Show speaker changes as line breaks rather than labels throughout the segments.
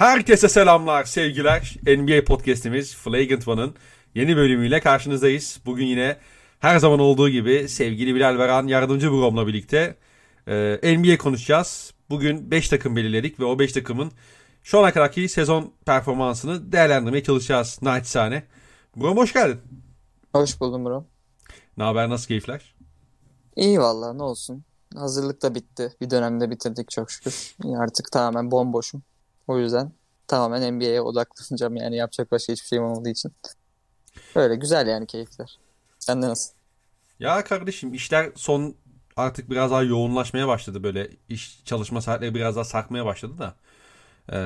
Herkese selamlar, sevgiler. NBA podcast'imiz Flagrant One'ın yeni bölümüyle karşınızdayız. Bugün yine her zaman olduğu gibi sevgili Bilal Veran yardımcı Brom'la birlikte e, NBA konuşacağız. Bugün 5 takım belirledik ve o 5 takımın şu ana kadarki sezon performansını değerlendirmeye çalışacağız naçizane. Brom hoş geldin.
Hoş buldum bro.
Ne haber, nasıl keyifler?
İyi vallahi ne olsun. Hazırlık da bitti. Bir dönemde bitirdik çok şükür. Artık tamamen bomboşum. O yüzden tamamen NBA'ye odaklanacağım yani yapacak başka hiçbir şeyim olmadığı için. Öyle güzel yani keyifler. Sen de nasıl?
Ya kardeşim işler son artık biraz daha yoğunlaşmaya başladı böyle iş çalışma saatleri biraz daha sarkmaya başladı da. Ee,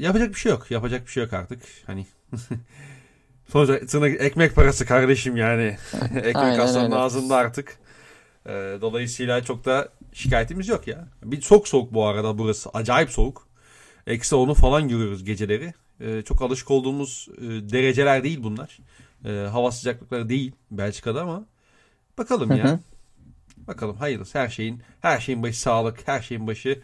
yapacak bir şey yok. Yapacak bir şey yok artık. Hani sonuçta ekmek parası kardeşim yani. ekmek
Aynen
aslanın
öyle.
ağzında artık. Ee, dolayısıyla çok da şikayetimiz yok ya. Bir çok soğuk bu arada burası. Acayip soğuk. Eksi onu falan görüyoruz geceleri. Ee, çok alışık olduğumuz e, dereceler değil bunlar. Ee, hava sıcaklıkları değil Belçika'da ama bakalım ya.
hı.
Bakalım hayırlısı her şeyin her şeyin başı sağlık, her şeyin başı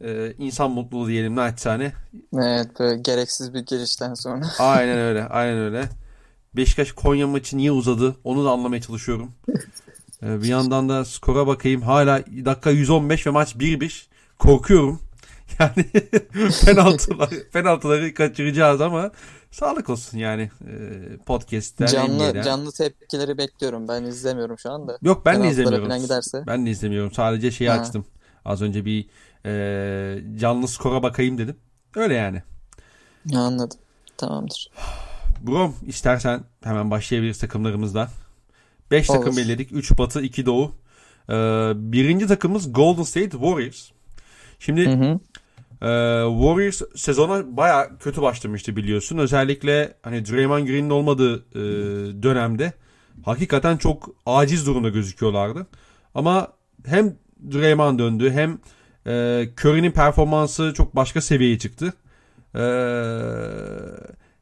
e, insan mutluluğu diyelim naçizane.
Evet böyle gereksiz bir girişten sonra.
Aynen öyle, aynen öyle. Beşiktaş Konya maçı niye uzadı? Onu da anlamaya çalışıyorum. Ee, bir yandan da skora bakayım. Hala dakika 115 ve maç 1-1. Korkuyorum. Yani penaltıları, penaltıları kaçıracağız ama sağlık olsun yani. Ee, podcast'ten
Canlı canlı tepkileri bekliyorum. Ben izlemiyorum şu anda.
Yok ben de izlemiyorum.
giderse.
Ben de izlemiyorum. Sadece şeyi
Ha.
açtım. Az önce bir e, canlı skora bakayım dedim. Öyle yani.
Anladım. Tamamdır.
Brom istersen hemen başlayabiliriz takımlarımızdan. 5 takım belirledik. 3 batı 2 doğu. Ee, birinci takımımız Golden State Warriors. Şimdi
Hı hı.
E, Warriors sezona baya kötü başlamıştı biliyorsun. Özellikle hani Draymond Green'in olmadığı e, dönemde hakikaten çok aciz durumda gözüküyorlardı. Ama hem Draymond döndü hem e, Curry'nin performansı çok başka seviyeye çıktı. E,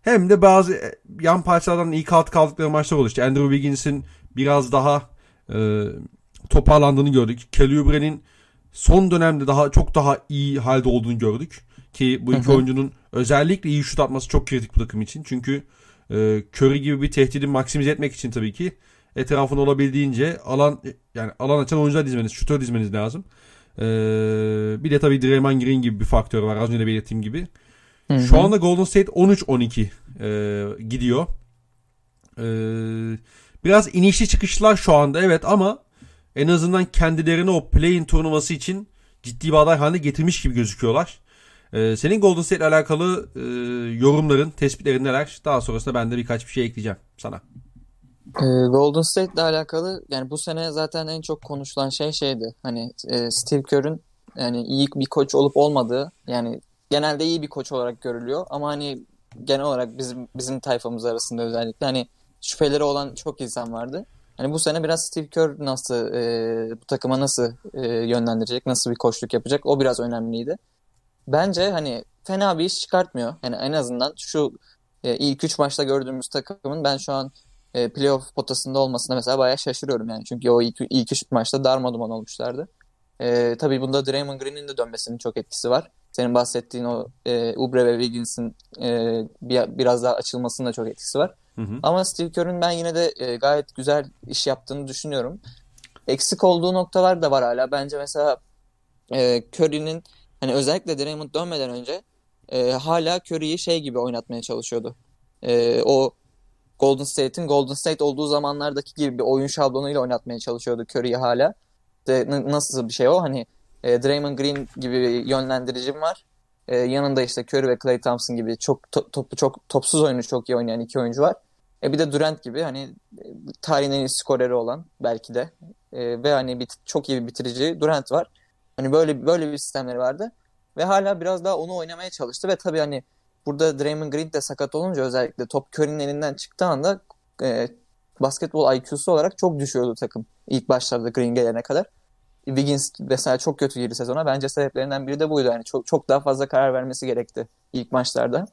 hem de bazı yan parçalardan iyi kalt kaldıkları maçlar oldu. İşte Andrew Wiggins'in biraz daha e, toparlandığını gördük. Kelly Oubre'nin son dönemde daha çok daha iyi halde olduğunu gördük. Ki bu iki oyuncunun özellikle iyi şut atması çok kritik bu takım için. Çünkü e, Curry gibi bir tehdidi maksimize etmek için tabii ki etrafında olabildiğince alan yani alan açan oyuncular dizmeniz, şutör dizmeniz lazım. E, bir de tabii Draymond Green gibi bir faktör var az önce de belirttiğim gibi.
Hı
Şu anda Golden State 13-12 e, gidiyor. E, biraz inişli çıkışlar şu anda evet ama en azından kendilerini o play-in turnuvası için ciddi bir aday haline getirmiş gibi gözüküyorlar. E, senin Golden State ile alakalı e, yorumların, tespitlerin neler? Daha sonrasında ben de birkaç bir şey ekleyeceğim sana.
Ee, Golden State ile alakalı yani bu sene zaten en çok konuşulan şey şeydi. Hani e, Steve Kerr'ün yani iyi bir koç olup olmadığı yani genelde iyi bir koç olarak görülüyor ama hani genel olarak bizim bizim tayfamız arasında özellikle hani şüpheleri olan çok insan vardı. Hani bu sene biraz Steve Kerr nasıl e, bu takıma nasıl e, yönlendirecek, nasıl bir koçluk yapacak o biraz önemliydi. Bence hani fena bir iş çıkartmıyor. Yani en azından şu e, ilk üç maçta gördüğümüz takımın ben şu an e, playoff potasında olmasına mesela bayağı şaşırıyorum yani. Çünkü o ilk, ilk üç maçta darmaduman olmuşlardı. E, tabii bunda Draymond Green'in de dönmesinin çok etkisi var. Senin bahsettiğin o e, Oubre ve Wiggins'in e, bir, biraz daha açılmasının da çok etkisi var.
Hı hı.
Ama Steve Kerr'ün ben yine de e, gayet güzel iş yaptığını düşünüyorum. Eksik olduğu noktalar da var hala. Bence mesela e, Curry'nin hani özellikle Draymond dönmeden önce e, hala Curry'yi şey gibi oynatmaya çalışıyordu. E, o Golden State'in Golden State olduğu zamanlardaki gibi bir oyun şablonuyla oynatmaya çalışıyordu Curry'yi hala. De, nasıl bir şey o? Hani e, Draymond Green gibi yönlendiricim var. E, yanında işte Curry ve Klay Thompson gibi çok to- topu çok topsuz oyunu çok iyi oynayan iki oyuncu var. E bir de Durant gibi hani e, tarihin en iyi skoreri olan belki de e, ve hani bir, çok iyi bir bitirici Durant var. Hani böyle böyle bir sistemleri vardı ve hala biraz daha onu oynamaya çalıştı ve tabii hani burada Draymond Green de sakat olunca özellikle top Curry'nin elinden çıktığı anda e, basketbol IQ'su olarak çok düşüyordu takım ilk başlarda Green gelene kadar. Wiggins mesela çok kötü girdi sezona. Bence sebeplerinden biri de buydu. Yani çok çok daha fazla karar vermesi gerekti ilk maçlarda.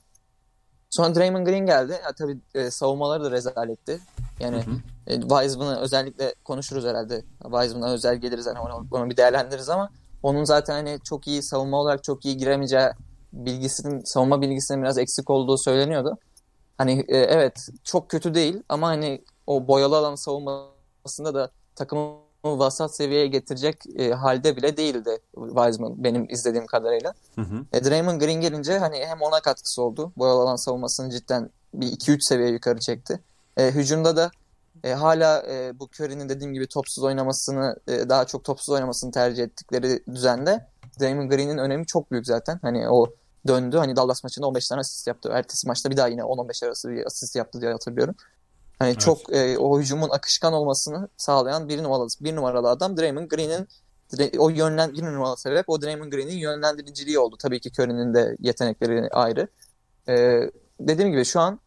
Sonra Draymond Green geldi. Ya tabii e, savunmaları da rezaletti. Yani
Hı hı.
e, Wiseman'ı özellikle konuşuruz herhalde. Wiseman'a özel geliriz hani onu, onu bir değerlendiririz ama onun zaten hani çok iyi savunma olarak çok iyi giremeyeceği bilgisinin savunma bilgisinin biraz eksik olduğu söyleniyordu. Hani e, evet çok kötü değil ama hani o boyalı alan savunmasında da takımı vasat seviyeye getirecek e, halde bile değildi Wiseman benim izlediğim kadarıyla. Hı hı. E, Draymond Green gelince hani hem ona katkısı oldu. Boyalı alan savunmasını cidden bir 2-3 seviye yukarı çekti. E, hücumda da e, hala e, bu Curry'nin dediğim gibi topsuz oynamasını e, daha çok topsuz oynamasını tercih ettikleri düzende Draymond Green'in önemi çok büyük zaten. Hani o döndü. Hani Dallas maçında 15 tane asist yaptı. Ertesi maçta bir daha yine 10-15 arası bir asist yaptı diye hatırlıyorum. Hani evet. çok e, o hücumun akışkan olmasını sağlayan bir numaralı bir numaralı adam Draymond Green'in o yönlen bir numaralı sebep o Draymond Green'in yönlendiriciliği oldu. Tabii ki Curry'nin de yetenekleri ayrı. E, dediğim gibi şu an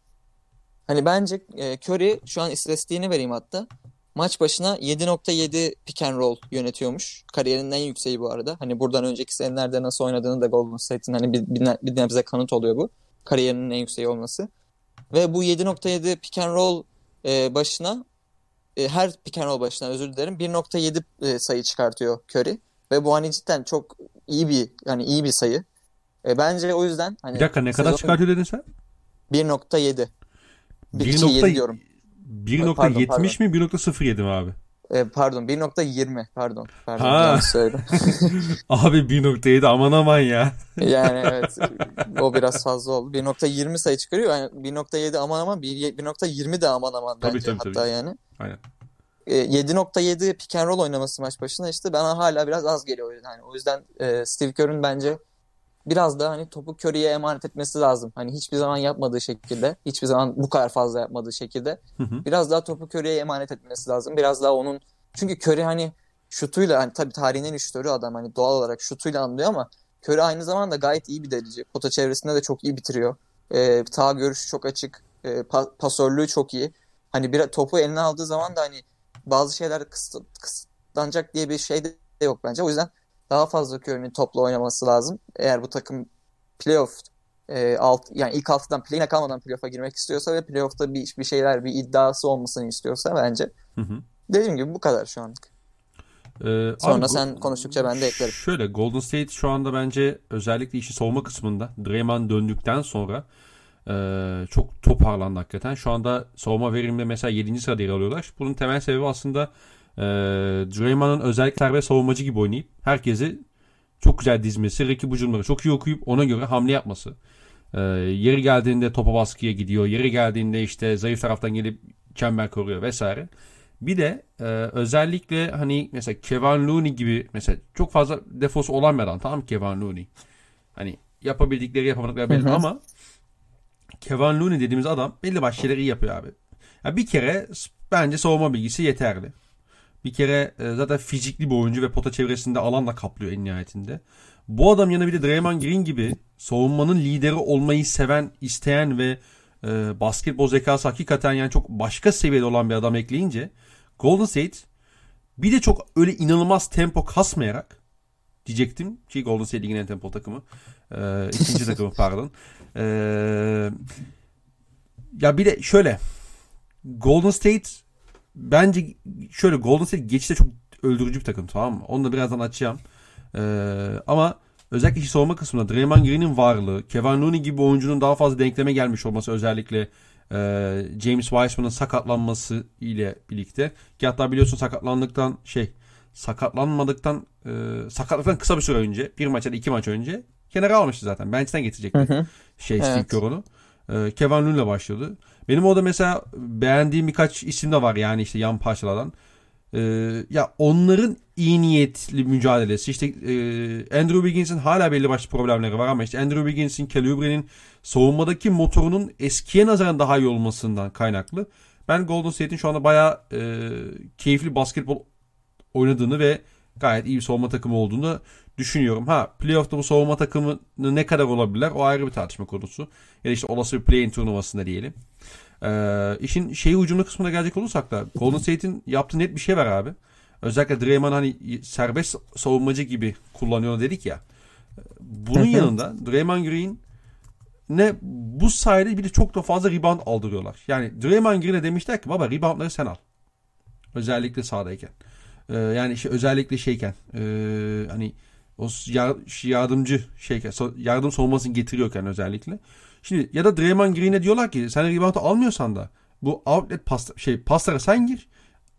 hani bence e, Curry şu an istatistiğini vereyim hatta. Maç başına 7.7 pick and roll yönetiyormuş. Kariyerinin en yükseği bu arada. Hani buradan önceki senelerde nasıl oynadığını da Golden State'in hani bir, bir, nebze kanıt oluyor bu. Kariyerinin en yükseği olması. Ve bu 7.7 pick and roll e, başına e, her pick and roll başına özür dilerim 1.7 e, sayı çıkartıyor Curry. Ve bu hani cidden çok iyi bir yani iyi bir sayı. E, bence o yüzden hani
Bir dakika ne kadar çıkartıyor dedin sen?
1.7. 1.7 diyorum.
1.70 mi 1.07 mi abi?
E, pardon 1.20 pardon. Pardon ha.
Abi 1.7 aman aman ya.
yani evet o biraz fazla oldu. 1.20 sayı çıkarıyor. Yani 1.7 aman aman 1.20 de aman aman tabii, bence tabii, hatta tabii. yani. Aynen. E, 7.7 pick and roll oynaması maç başına işte bana hala biraz az geliyor. Yani o yüzden e, Steve Kerr'ün bence biraz da hani topu Curry'e emanet etmesi lazım. Hani hiçbir zaman yapmadığı şekilde, hiçbir zaman bu kadar fazla yapmadığı şekilde hı hı. biraz daha topu Curry'e emanet etmesi lazım. Biraz daha onun çünkü Curry hani şutuyla hani tabii tarihin en şutörü adam hani doğal olarak şutuyla anlıyor ama Curry aynı zamanda gayet iyi bir delici. Pota çevresinde de çok iyi bitiriyor. Ee, sağ görüşü çok açık. E, pa- pasörlüğü çok iyi. Hani bir topu eline aldığı zaman da hani bazı şeyler kısıt, kısıtlanacak diye bir şey de yok bence. O yüzden daha fazla Curry'nin topla oynaması lazım. Eğer bu takım playoff e, alt, yani ilk haftadan play'ine kalmadan playoff'a girmek istiyorsa ve playoff'ta bir, bir şeyler bir iddiası olmasını istiyorsa bence. Hı hı. Dediğim gibi bu kadar şu anlık. Ee, Sonra abi, sen konuştukça ben de eklerim.
Şöyle Golden State şu anda bence özellikle işi savunma kısmında Draymond döndükten sonra e, çok toparlandı hakikaten. Şu anda savunma veriminde mesela 7. sırada yer alıyorlar. Bunun temel sebebi aslında e, Draymond'un özellikle serbest savunmacı gibi oynayıp herkesi çok güzel dizmesi, rakip ucumları çok iyi okuyup ona göre hamle yapması. E, yeri geldiğinde topa baskıya gidiyor. Yeri geldiğinde işte zayıf taraftan gelip çember koruyor vesaire. Bir de e, özellikle hani mesela Kevin Looney gibi mesela çok fazla defosu olan bir adam tamam Kevin Looney? Hani yapabildikleri yapamadıkları belli ama Kevin Looney dediğimiz adam belli başlı şeyleri iyi yapıyor abi. Ya bir kere bence savunma bilgisi yeterli. Bir kere e, zaten fizikli bir oyuncu ve pota çevresinde alanla kaplıyor en nihayetinde. Bu adam yanına bir de Draymond Green gibi savunmanın lideri olmayı seven, isteyen ve e, basketbol zekası hakikaten yani çok başka seviyede olan bir adam ekleyince Golden State bir de çok öyle inanılmaz tempo kasmayarak diyecektim ki Golden State ligin en tempo takımı. E, ikinci takımı pardon. E, ya bir de şöyle Golden State bence şöyle Golden State geçişte çok öldürücü bir takım tamam mı? Onu da birazdan açacağım. Ee, ama özellikle işi savunma kısmında Draymond Green'in varlığı, Kevin Looney gibi oyuncunun daha fazla denkleme gelmiş olması özellikle e, James Wiseman'ın sakatlanması ile birlikte ki hatta biliyorsun sakatlandıktan şey sakatlanmadıktan e, sakatlıktan kısa bir süre önce bir maç ya da iki maç önce kenara almıştı zaten. Bench'ten getirecekti. Hı hı. Şey evet. Steve Kerr onu. E, Kevin başlıyordu. Benim orada mesela beğendiğim birkaç isim de var yani işte yan parçalardan. Ee, ya onların iyi niyetli mücadelesi işte e, Andrew Wiggins'in hala belli başlı problemleri var ama işte Andrew Wiggins'in Calibre'nin savunmadaki motorunun eskiye nazaran daha iyi olmasından kaynaklı. Ben Golden State'in şu anda bayağı e, keyifli basketbol oynadığını ve gayet iyi bir savunma takımı olduğunu düşünüyorum. Ha playoff'ta bu savunma takımı ne kadar olabilirler o ayrı bir tartışma konusu. Ya da işte olası bir play-in turnuvasında diyelim. Ee, işin şeyi ucunda kısmına gelecek olursak da Golden State'in yaptığı net bir şey var abi. Özellikle Draymond hani serbest savunmacı gibi kullanıyor dedik ya. Bunun yanında Draymond Green ne bu sayede bir de çok da fazla rebound aldırıyorlar. Yani Draymond Green'e demişler ki baba reboundları sen al. Özellikle sahadayken. Ee, yani işte özellikle şeyken e, hani o yardımcı şey yardım savunmasını getiriyorken özellikle. Şimdi ya da Draymond Green'e diyorlar ki sen rebound'u almıyorsan da bu outlet pas, şey paslara sen gir.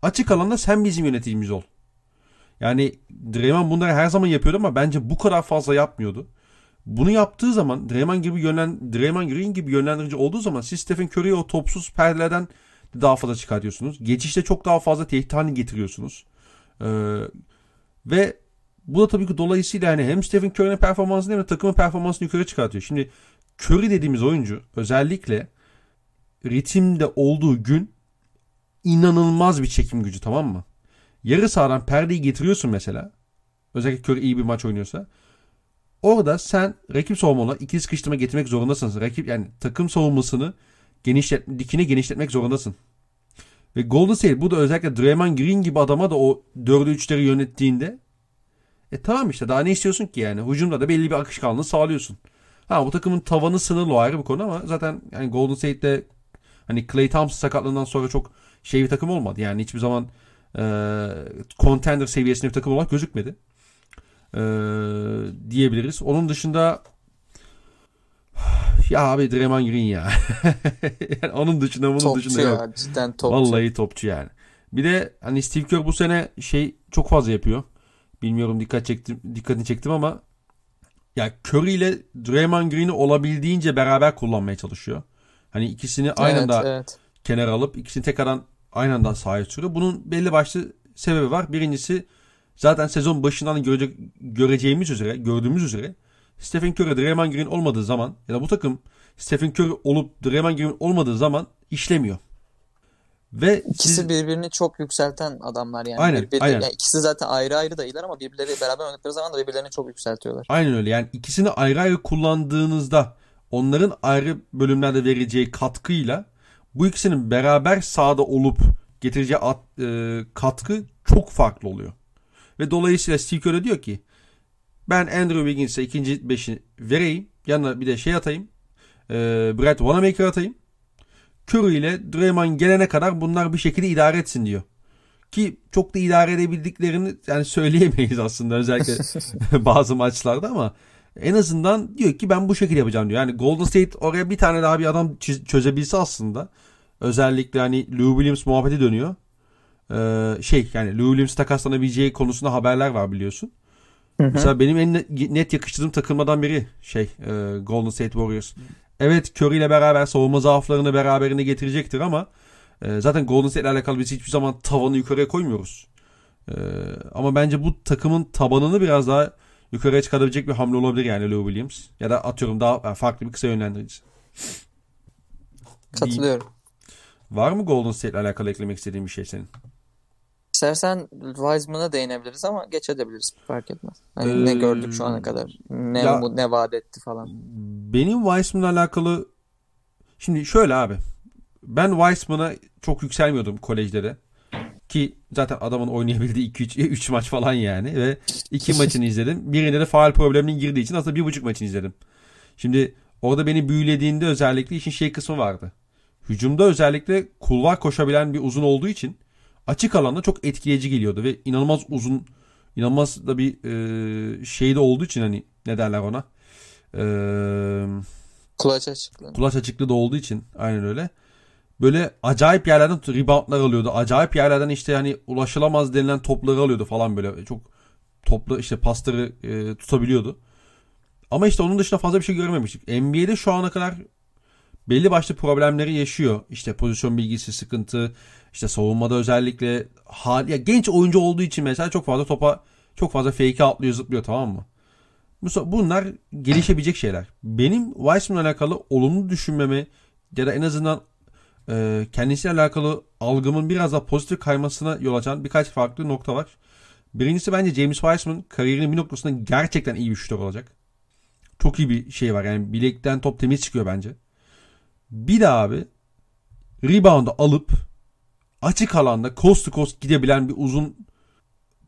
Açık alanda sen bizim yöneticimiz ol. Yani Draymond bunları her zaman yapıyordu ama bence bu kadar fazla yapmıyordu. Bunu yaptığı zaman Draymond gibi yönlen Draymond Green gibi yönlendirici olduğu zaman siz Stephen Curry'e o topsuz perdelerden daha fazla çıkartıyorsunuz. Geçişte çok daha fazla tehdit getiriyorsunuz. Ee, ve bu da tabii ki dolayısıyla yani hem Stephen Curry'nin performansını hem de takımın performansını yukarı çıkartıyor. Şimdi Curry dediğimiz oyuncu özellikle ritimde olduğu gün inanılmaz bir çekim gücü tamam mı? Yarı sahadan perdeyi getiriyorsun mesela. Özellikle Curry iyi bir maç oynuyorsa. Orada sen rakip savunmana ikili sıkıştırma getirmek zorundasın. Rakip yani takım savunmasını genişlet, dikine genişletmek zorundasın. Ve Golden State bu da özellikle Draymond Green gibi adama da o 4'ü 3'leri yönettiğinde e tamam işte daha ne istiyorsun ki yani? Hücumda da belli bir akışkanlığı sağlıyorsun. Ha bu takımın tavanı sınırlı o ayrı bir konu ama zaten yani Golden State'de hani Clay Thompson sakatlığından sonra çok şey bir takım olmadı. Yani hiçbir zaman e, contender seviyesinde bir takım olarak gözükmedi. E, diyebiliriz. Onun dışında ya abi Draymond Green ya. yani onun dışında bunun
topçu
dışında
ya,
yok.
Cidden topçu.
Vallahi topçu yani. Bir de hani Steve Kerr bu sene şey çok fazla yapıyor. Bilmiyorum dikkat çektim, dikkatini çektim ama ya Curry ile Draymond Green'i olabildiğince beraber kullanmaya çalışıyor. Hani ikisini aynı
Evet,
anda
evet.
kenara alıp ikisini tekrardan aynı anda sahaya sürüyor. Bunun belli başlı sebebi var. Birincisi zaten sezon başından görecek, göreceğimiz üzere, gördüğümüz üzere Stephen Curry, Draymond Green olmadığı zaman ya da bu takım Stephen Curry olup Draymond Green olmadığı zaman işlemiyor. Ve
İkisi
siz-
birbirini çok yükselten adamlar yani.
Aynen,
Birbirleri-
aynen.
yani ikisi zaten ayrı ayrı da iyiler ama birbirleri beraber oynadıkları zaman da birbirlerini çok yükseltiyorlar.
Aynen öyle. Yani ikisini ayrı ayrı kullandığınızda onların ayrı bölümlerde vereceği katkıyla bu ikisinin beraber sahada olup getireceği at- e, katkı çok farklı oluyor. Ve dolayısıyla Steve Kerr diyor ki ben Andrew Wiggins'e ikinci beşi vereyim. Yanına bir de şey atayım. E, Brett Wanamaker atayım. Curry ile Draymond gelene kadar bunlar bir şekilde idare etsin diyor. Ki çok da idare edebildiklerini yani söyleyemeyiz aslında özellikle bazı maçlarda ama en azından diyor ki ben bu şekilde yapacağım diyor. Yani Golden State oraya bir tane daha bir adam çözebilse aslında özellikle hani Lou Williams muhabbeti dönüyor. Ee, şey yani Lou Williams takaslanabileceği konusunda haberler var biliyorsun. Mesela benim en net- net yakıştırdığım takılmadan biri şey e, Golden State Warriors. Evet Curry ile beraber savunma zaaflarını beraberine getirecektir ama e, zaten Golden State ile alakalı biz hiçbir zaman tavanı yukarıya koymuyoruz. E, ama bence bu takımın tabanını biraz daha yukarıya çıkarabilecek bir hamle olabilir yani Lou Williams. Ya da atıyorum daha farklı bir kısa yönlendirici.
Katılıyorum.
Var mı Golden State ile alakalı eklemek istediğin bir şey senin?
İstersen Wiseman'a değinebiliriz ama geçebiliriz. Fark etmez. Hani ne
Ee,
gördük şu ana kadar. Ne
ya-
umut, ne vaat etti falan.
Benim Weissman'la alakalı şimdi şöyle abi. Ben Weissman'a çok yükselmiyordum kolejde de. Ki zaten adamın oynayabildiği 2-3 3 maç falan yani ve iki maçını izledim. Birinde de faal probleminin girdiği için aslında bir buçuk maçını izledim. Şimdi orada beni büyülediğinde özellikle işin şey kısmı vardı. Hücumda özellikle kulvar koşabilen bir uzun olduğu için açık alanda çok etkileyici geliyordu ve inanılmaz uzun inanılmaz da bir e, şey de olduğu için hani ne derler ona e,
Kulaç açıklığı.
kulaç açıklığı da olduğu için aynen öyle. Böyle acayip yerlerden reboundlar alıyordu. Acayip yerlerden işte hani ulaşılamaz denilen topları alıyordu falan böyle. Çok toplu işte pasları e, tutabiliyordu. Ama işte onun dışında fazla bir şey görmemiştik. NBA'de şu ana kadar belli başlı problemleri yaşıyor. İşte pozisyon bilgisi sıkıntı, işte savunmada özellikle hal ya genç oyuncu olduğu için mesela çok fazla topa çok fazla fake atlıyor, zıplıyor tamam mı? Bu- Bunlar gelişebilecek şeyler. Benim Weissman'la alakalı olumlu düşünmemi ya da en azından e, kendisiyle alakalı algımın biraz daha pozitif kaymasına yol açan birkaç farklı nokta var. Birincisi bence James Wiseman kariyerinin bir noktasında gerçekten iyi bir şutör olacak. Çok iyi bir şey var. Yani bilekten top temiz çıkıyor bence. Bir de abi rebound'u alıp açık alanda coast to coast gidebilen bir uzun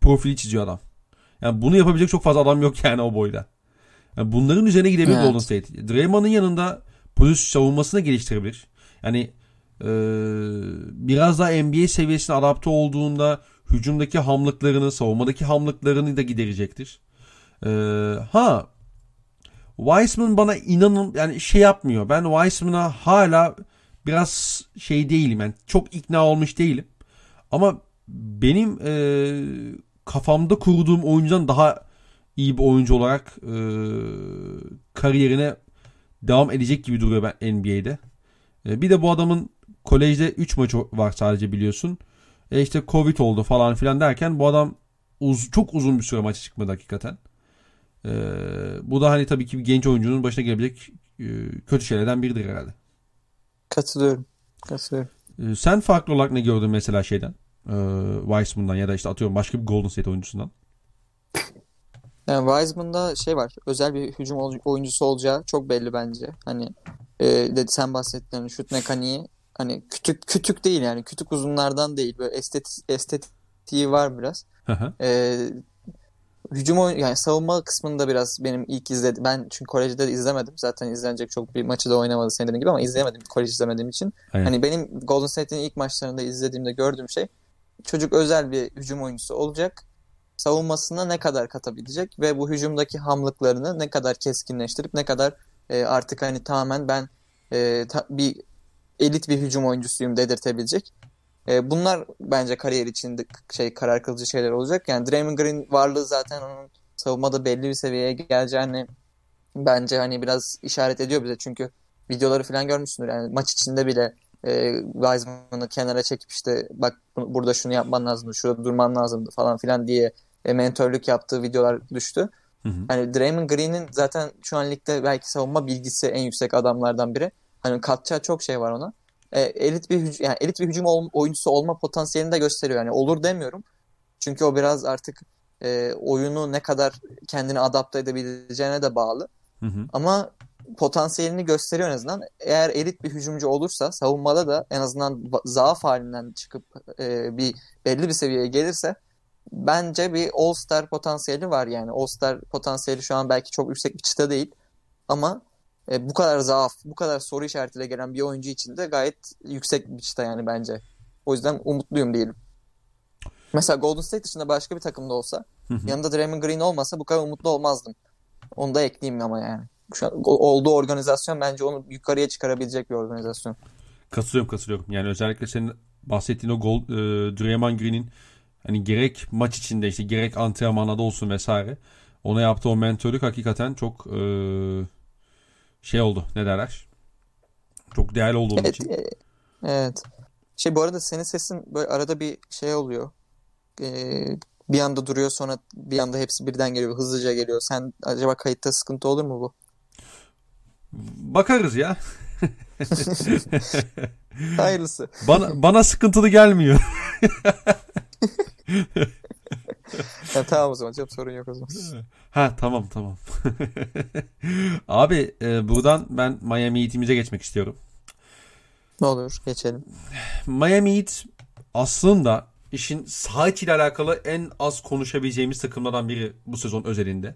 profili çiziyor adam. Yani bunu yapabilecek çok fazla adam yok yani o boyda. Yani bunların üzerine gidebilir
Evet.
Golden State. Draymond'un yanında pozisyon savunmasını geliştirebilir. Yani e, biraz daha NBA seviyesine adapte olduğunda hücumdaki hamlıklarını, savunmadaki hamlıklarını da giderecektir. Ee, ha Weissman bana inanın yani şey yapmıyor. Ben Weissman'a hala biraz şey değilim yani çok ikna olmuş değilim. Ama benim e, kafamda kurduğum oyuncudan daha iyi bir oyuncu olarak e, kariyerine devam edecek gibi duruyor ben NBA'de. E, bir de bu adamın kolejde 3 maçı var sadece biliyorsun. E işte Covid oldu falan filan derken bu adam uz çok uzun bir süre maça çıkmadı hakikaten. E, bu da hani tabii ki bir genç oyuncunun başına gelebilecek e, kötü şeylerden biridir herhalde.
Katılıyorum. Katılıyorum.
E, sen farklı olarak ne gördün mesela şeyden? E, Weissman'dan ya da işte atıyorum başka bir Golden State oyuncusundan.
Yani Wiseman'da şey var. Özel bir hücum oyuncusu olacağı çok belli bence. Hani e, dedi sen bahsettin hani şut mekaniği hani kütük kütük değil yani kütük uzunlardan değil böyle estetik estetiği var biraz. e, hücum oyun yani savunma kısmında biraz benim ilk izledim. Ben çünkü kolejde de izlemedim. Zaten izlenecek çok bir maçı da oynamadı senin dediğin gibi ama izleyemedim kolej izlemediğim için. Aynen. Hani benim Golden State'in ilk maçlarında izlediğimde gördüğüm şey çocuk özel bir hücum oyuncusu olacak savunmasına ne kadar katabilecek ve bu hücumdaki hamlıklarını ne kadar keskinleştirip ne kadar e, artık hani tamamen ben e, ta, bir elit bir hücum oyuncusuyum dedirtebilecek. E, bunlar bence kariyer içinde şey karar kılıcı şeyler olacak. Yani Draymond Green varlığı zaten onun savunmada belli bir seviyeye geleceğini bence hani biraz işaret ediyor bize. Çünkü videoları falan görmüşsündür. Yani maç içinde bile e, Wiseman'ı kenara çekip işte bak burada şunu yapman lazımdı, şurada durman lazımdı falan filan diye e, mentörlük yaptığı videolar düştü. Hı hı. Hani Draymond Green'in zaten şu an ligde belki savunma bilgisi en yüksek adamlardan biri. Hani katacağı çok şey var ona. E, elit bir yani elit bir hücum oyuncusu olma potansiyelini de gösteriyor. Yani olur demiyorum. Çünkü o biraz artık e, oyunu ne kadar kendini adapte edebileceğine de bağlı. Hı hı. Ama potansiyelini gösteriyor en azından. Eğer elit bir hücumcu olursa savunmada da en azından zaaf halinden çıkıp e, bir belli bir seviyeye gelirse bence bir All-Star potansiyeli var yani. All-Star potansiyeli şu an belki çok yüksek bir çıta değil ama e, bu kadar zaaf, bu kadar soru işaretiyle gelen bir oyuncu için de gayet yüksek bir çıta yani bence. O yüzden umutluyum diyelim. Mesela Golden State dışında başka bir takımda olsa yanında Draymond Green olmasa bu kadar umutlu olmazdım. Onu da ekleyeyim ama yani. Şu an olduğu organizasyon bence onu yukarıya çıkarabilecek bir organizasyon.
Katılıyorum katılıyorum. Yani özellikle senin bahsettiğin o gol, e, Draymond Green'in Hani gerek maç içinde işte gerek antrenmanda olsun vesaire. Ona yaptığı o mentörlük hakikaten çok e, şey oldu ne derler. Çok değerli olduğu
evet,
için.
E, evet. Şey bu arada senin sesin böyle arada bir şey oluyor. Ee, bir anda duruyor sonra bir anda hepsi birden geliyor. Hızlıca geliyor. Sen acaba kayıtta sıkıntı olur mu bu?
Bakarız ya.
Hayırlısı.
Bana, bana sıkıntılı gelmiyor.
ya, tamam o zaman çok sorun yok o zaman.
Ha tamam tamam. Abi e, buradan ben Miami Heat'imize geçmek istiyorum.
Ne olur geçelim.
Miami Heat aslında işin saha ile alakalı en az konuşabileceğimiz takımlardan biri bu sezon özelinde.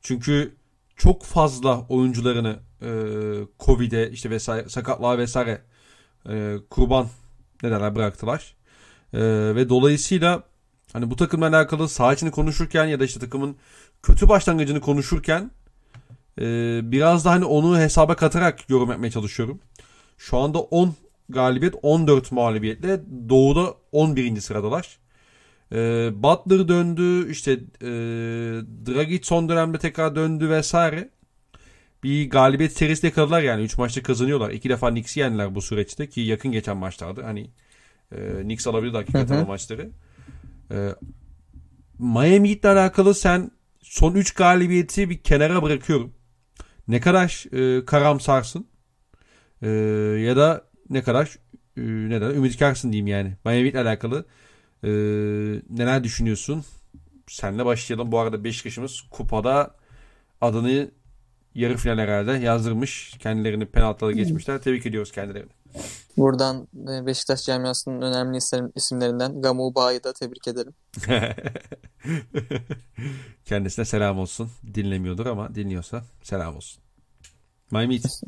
Çünkü çok fazla oyuncularını e, Covid'e işte vesaire sakatlığa vesaire e, kurban nedenler bıraktılar. E, ve dolayısıyla hani bu takımla alakalı saha içini konuşurken ya da işte takımın kötü başlangıcını konuşurken e, biraz da hani onu hesaba katarak yorum yapmaya çalışıyorum. Şu anda 10 galibiyet 14 mağlubiyetle doğuda 11. sıradalar. E, Butler döndü işte e, Dragic son dönemde tekrar döndü vesaire. Bir galibiyet serisi yakaladılar yani 3 maçta kazanıyorlar. 2 defa Knicks'i yendiler bu süreçte ki yakın geçen maçlardı. Hani e, Knicks alabilir hakikaten o maçları. E, Miami Heat'le alakalı sen son 3 galibiyeti bir kenara bırakıyorum. Ne kadar e, karamsarsın e, ya da ne kadar e, ne kadar ümitkarsın diyeyim yani. Miami Heat'le alakalı e, neler düşünüyorsun? Senle başlayalım. Bu arada Beşiktaş'ımız kupada adını yarı final herhalde yazdırmış. Kendilerini penaltıda geçmişler. Tebrik ediyoruz kendilerini.
Buradan e, Beşiktaş camiasının önemli isimlerinden Gamu Bağ'ı da tebrik ederim.
Kendisine selam olsun. Dinlemiyordur ama dinliyorsa selam olsun. Miami Heat.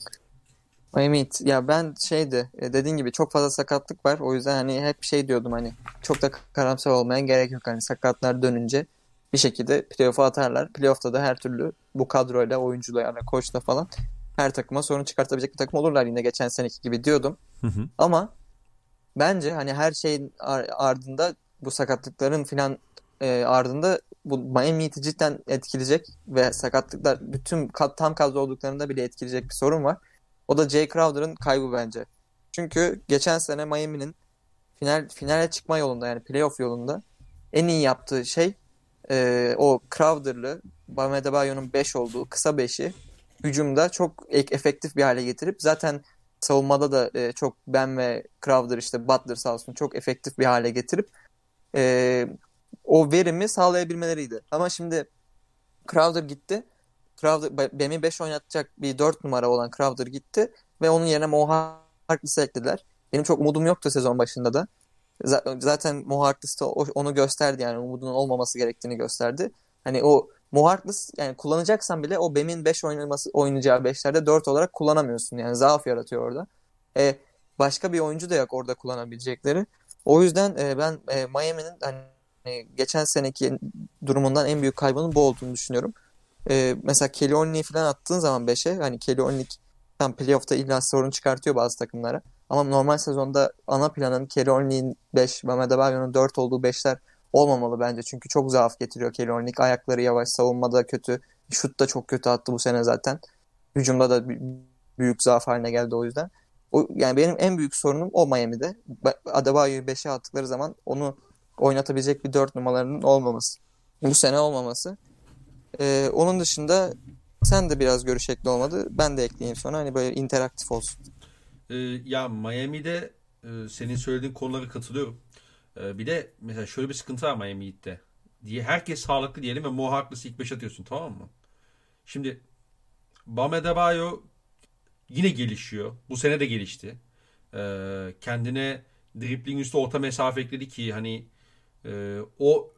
Miami Heat. Ya ben şeydi e, dediğin gibi çok fazla sakatlık var. O yüzden hani hep şey diyordum hani çok da karamsar olmaya gerek yok. Hani sakatlar dönünce bir şekilde playoff'a atarlar. Playoff'ta da her türlü bu kadroyla, oyuncularla, koçla falan her takıma sorun çıkartabilecek bir takım olurlar yine geçen seneki gibi diyordum.
Hı hı.
Ama bence hani her şeyin ardında bu sakatlıkların filan e, ardında bu Miami Heat'i cidden etkileyecek ve sakatlıklar bütün tam kadro olduklarında bile etkileyecek bir sorun var. O da Jay Crowder'ın kaybı bence. Çünkü geçen sene Miami'nin final finale çıkma yolunda yani playoff yolunda en iyi yaptığı şey e, o Crowder'lı Bam Adebayo'nun 5 olduğu kısa 5'i hücumda çok efektif bir hale getirip zaten savunmada da e, çok Ben ve Crowder işte Butler sağ olsun çok efektif bir hale getirip e, o verimi sağlayabilmeleriydi. Ama şimdi Crowder gitti. Crowder, Bam'i 5 oynatacak bir 4 numara olan Crowder gitti ve onun yerine Mo Harkless'ı eklediler. Benim çok umudum yoktu sezon başında da. Zaten Mo Harkless da onu gösterdi yani umudunun olmaması gerektiğini gösterdi. Hani o Mo Harkless yani kullanacaksan bile o Bam'in 5 oynaması oynayacağı 5'lerde 4 olarak kullanamıyorsun. Yani zaaf yaratıyor orada. E, başka bir oyuncu da yok orada kullanabilecekleri. O yüzden e, ben e, Miami'nin hani geçen seneki durumundan en büyük kaybının bu olduğunu düşünüyorum. E, mesela Kelly Olyny'i falan attığın zaman 5'e hani Kelly Olyny tam playoff'ta illa sorun çıkartıyor bazı takımlara. Ama normal sezonda ana planın Kelly Olyny'in 5, Mehmet Abayo'nun 4 olduğu 5'ler olmamalı bence. Çünkü çok zaaf getiriyor Kelly Olynyk. Ayakları yavaş, savunmada kötü. Şut da çok kötü attı bu sene zaten. Hücumda da büyük zaaf haline geldi o yüzden. O, yani benim en büyük sorunum o Miami'de. Adebayo'yu 5'e attıkları zaman onu oynatabilecek bir 4 numaralarının olmaması. Bu sene olmaması. Ee, onun dışında sen de biraz görüş ekli olmadı. Ben de ekleyeyim sonra hani böyle interaktif olsun.
Ee, ya Miami'de e, senin söylediğin konulara katılıyorum. Ee, bir de mesela şöyle bir sıkıntı var Miami Heat'te. Diye herkes sağlıklı diyelim ve Mo ilk 5 atıyorsun tamam mı? Şimdi Bam Adebayo yine gelişiyor. Bu sene de gelişti. Ee, kendine dribbling üstü orta mesafe ekledi ki hani e, o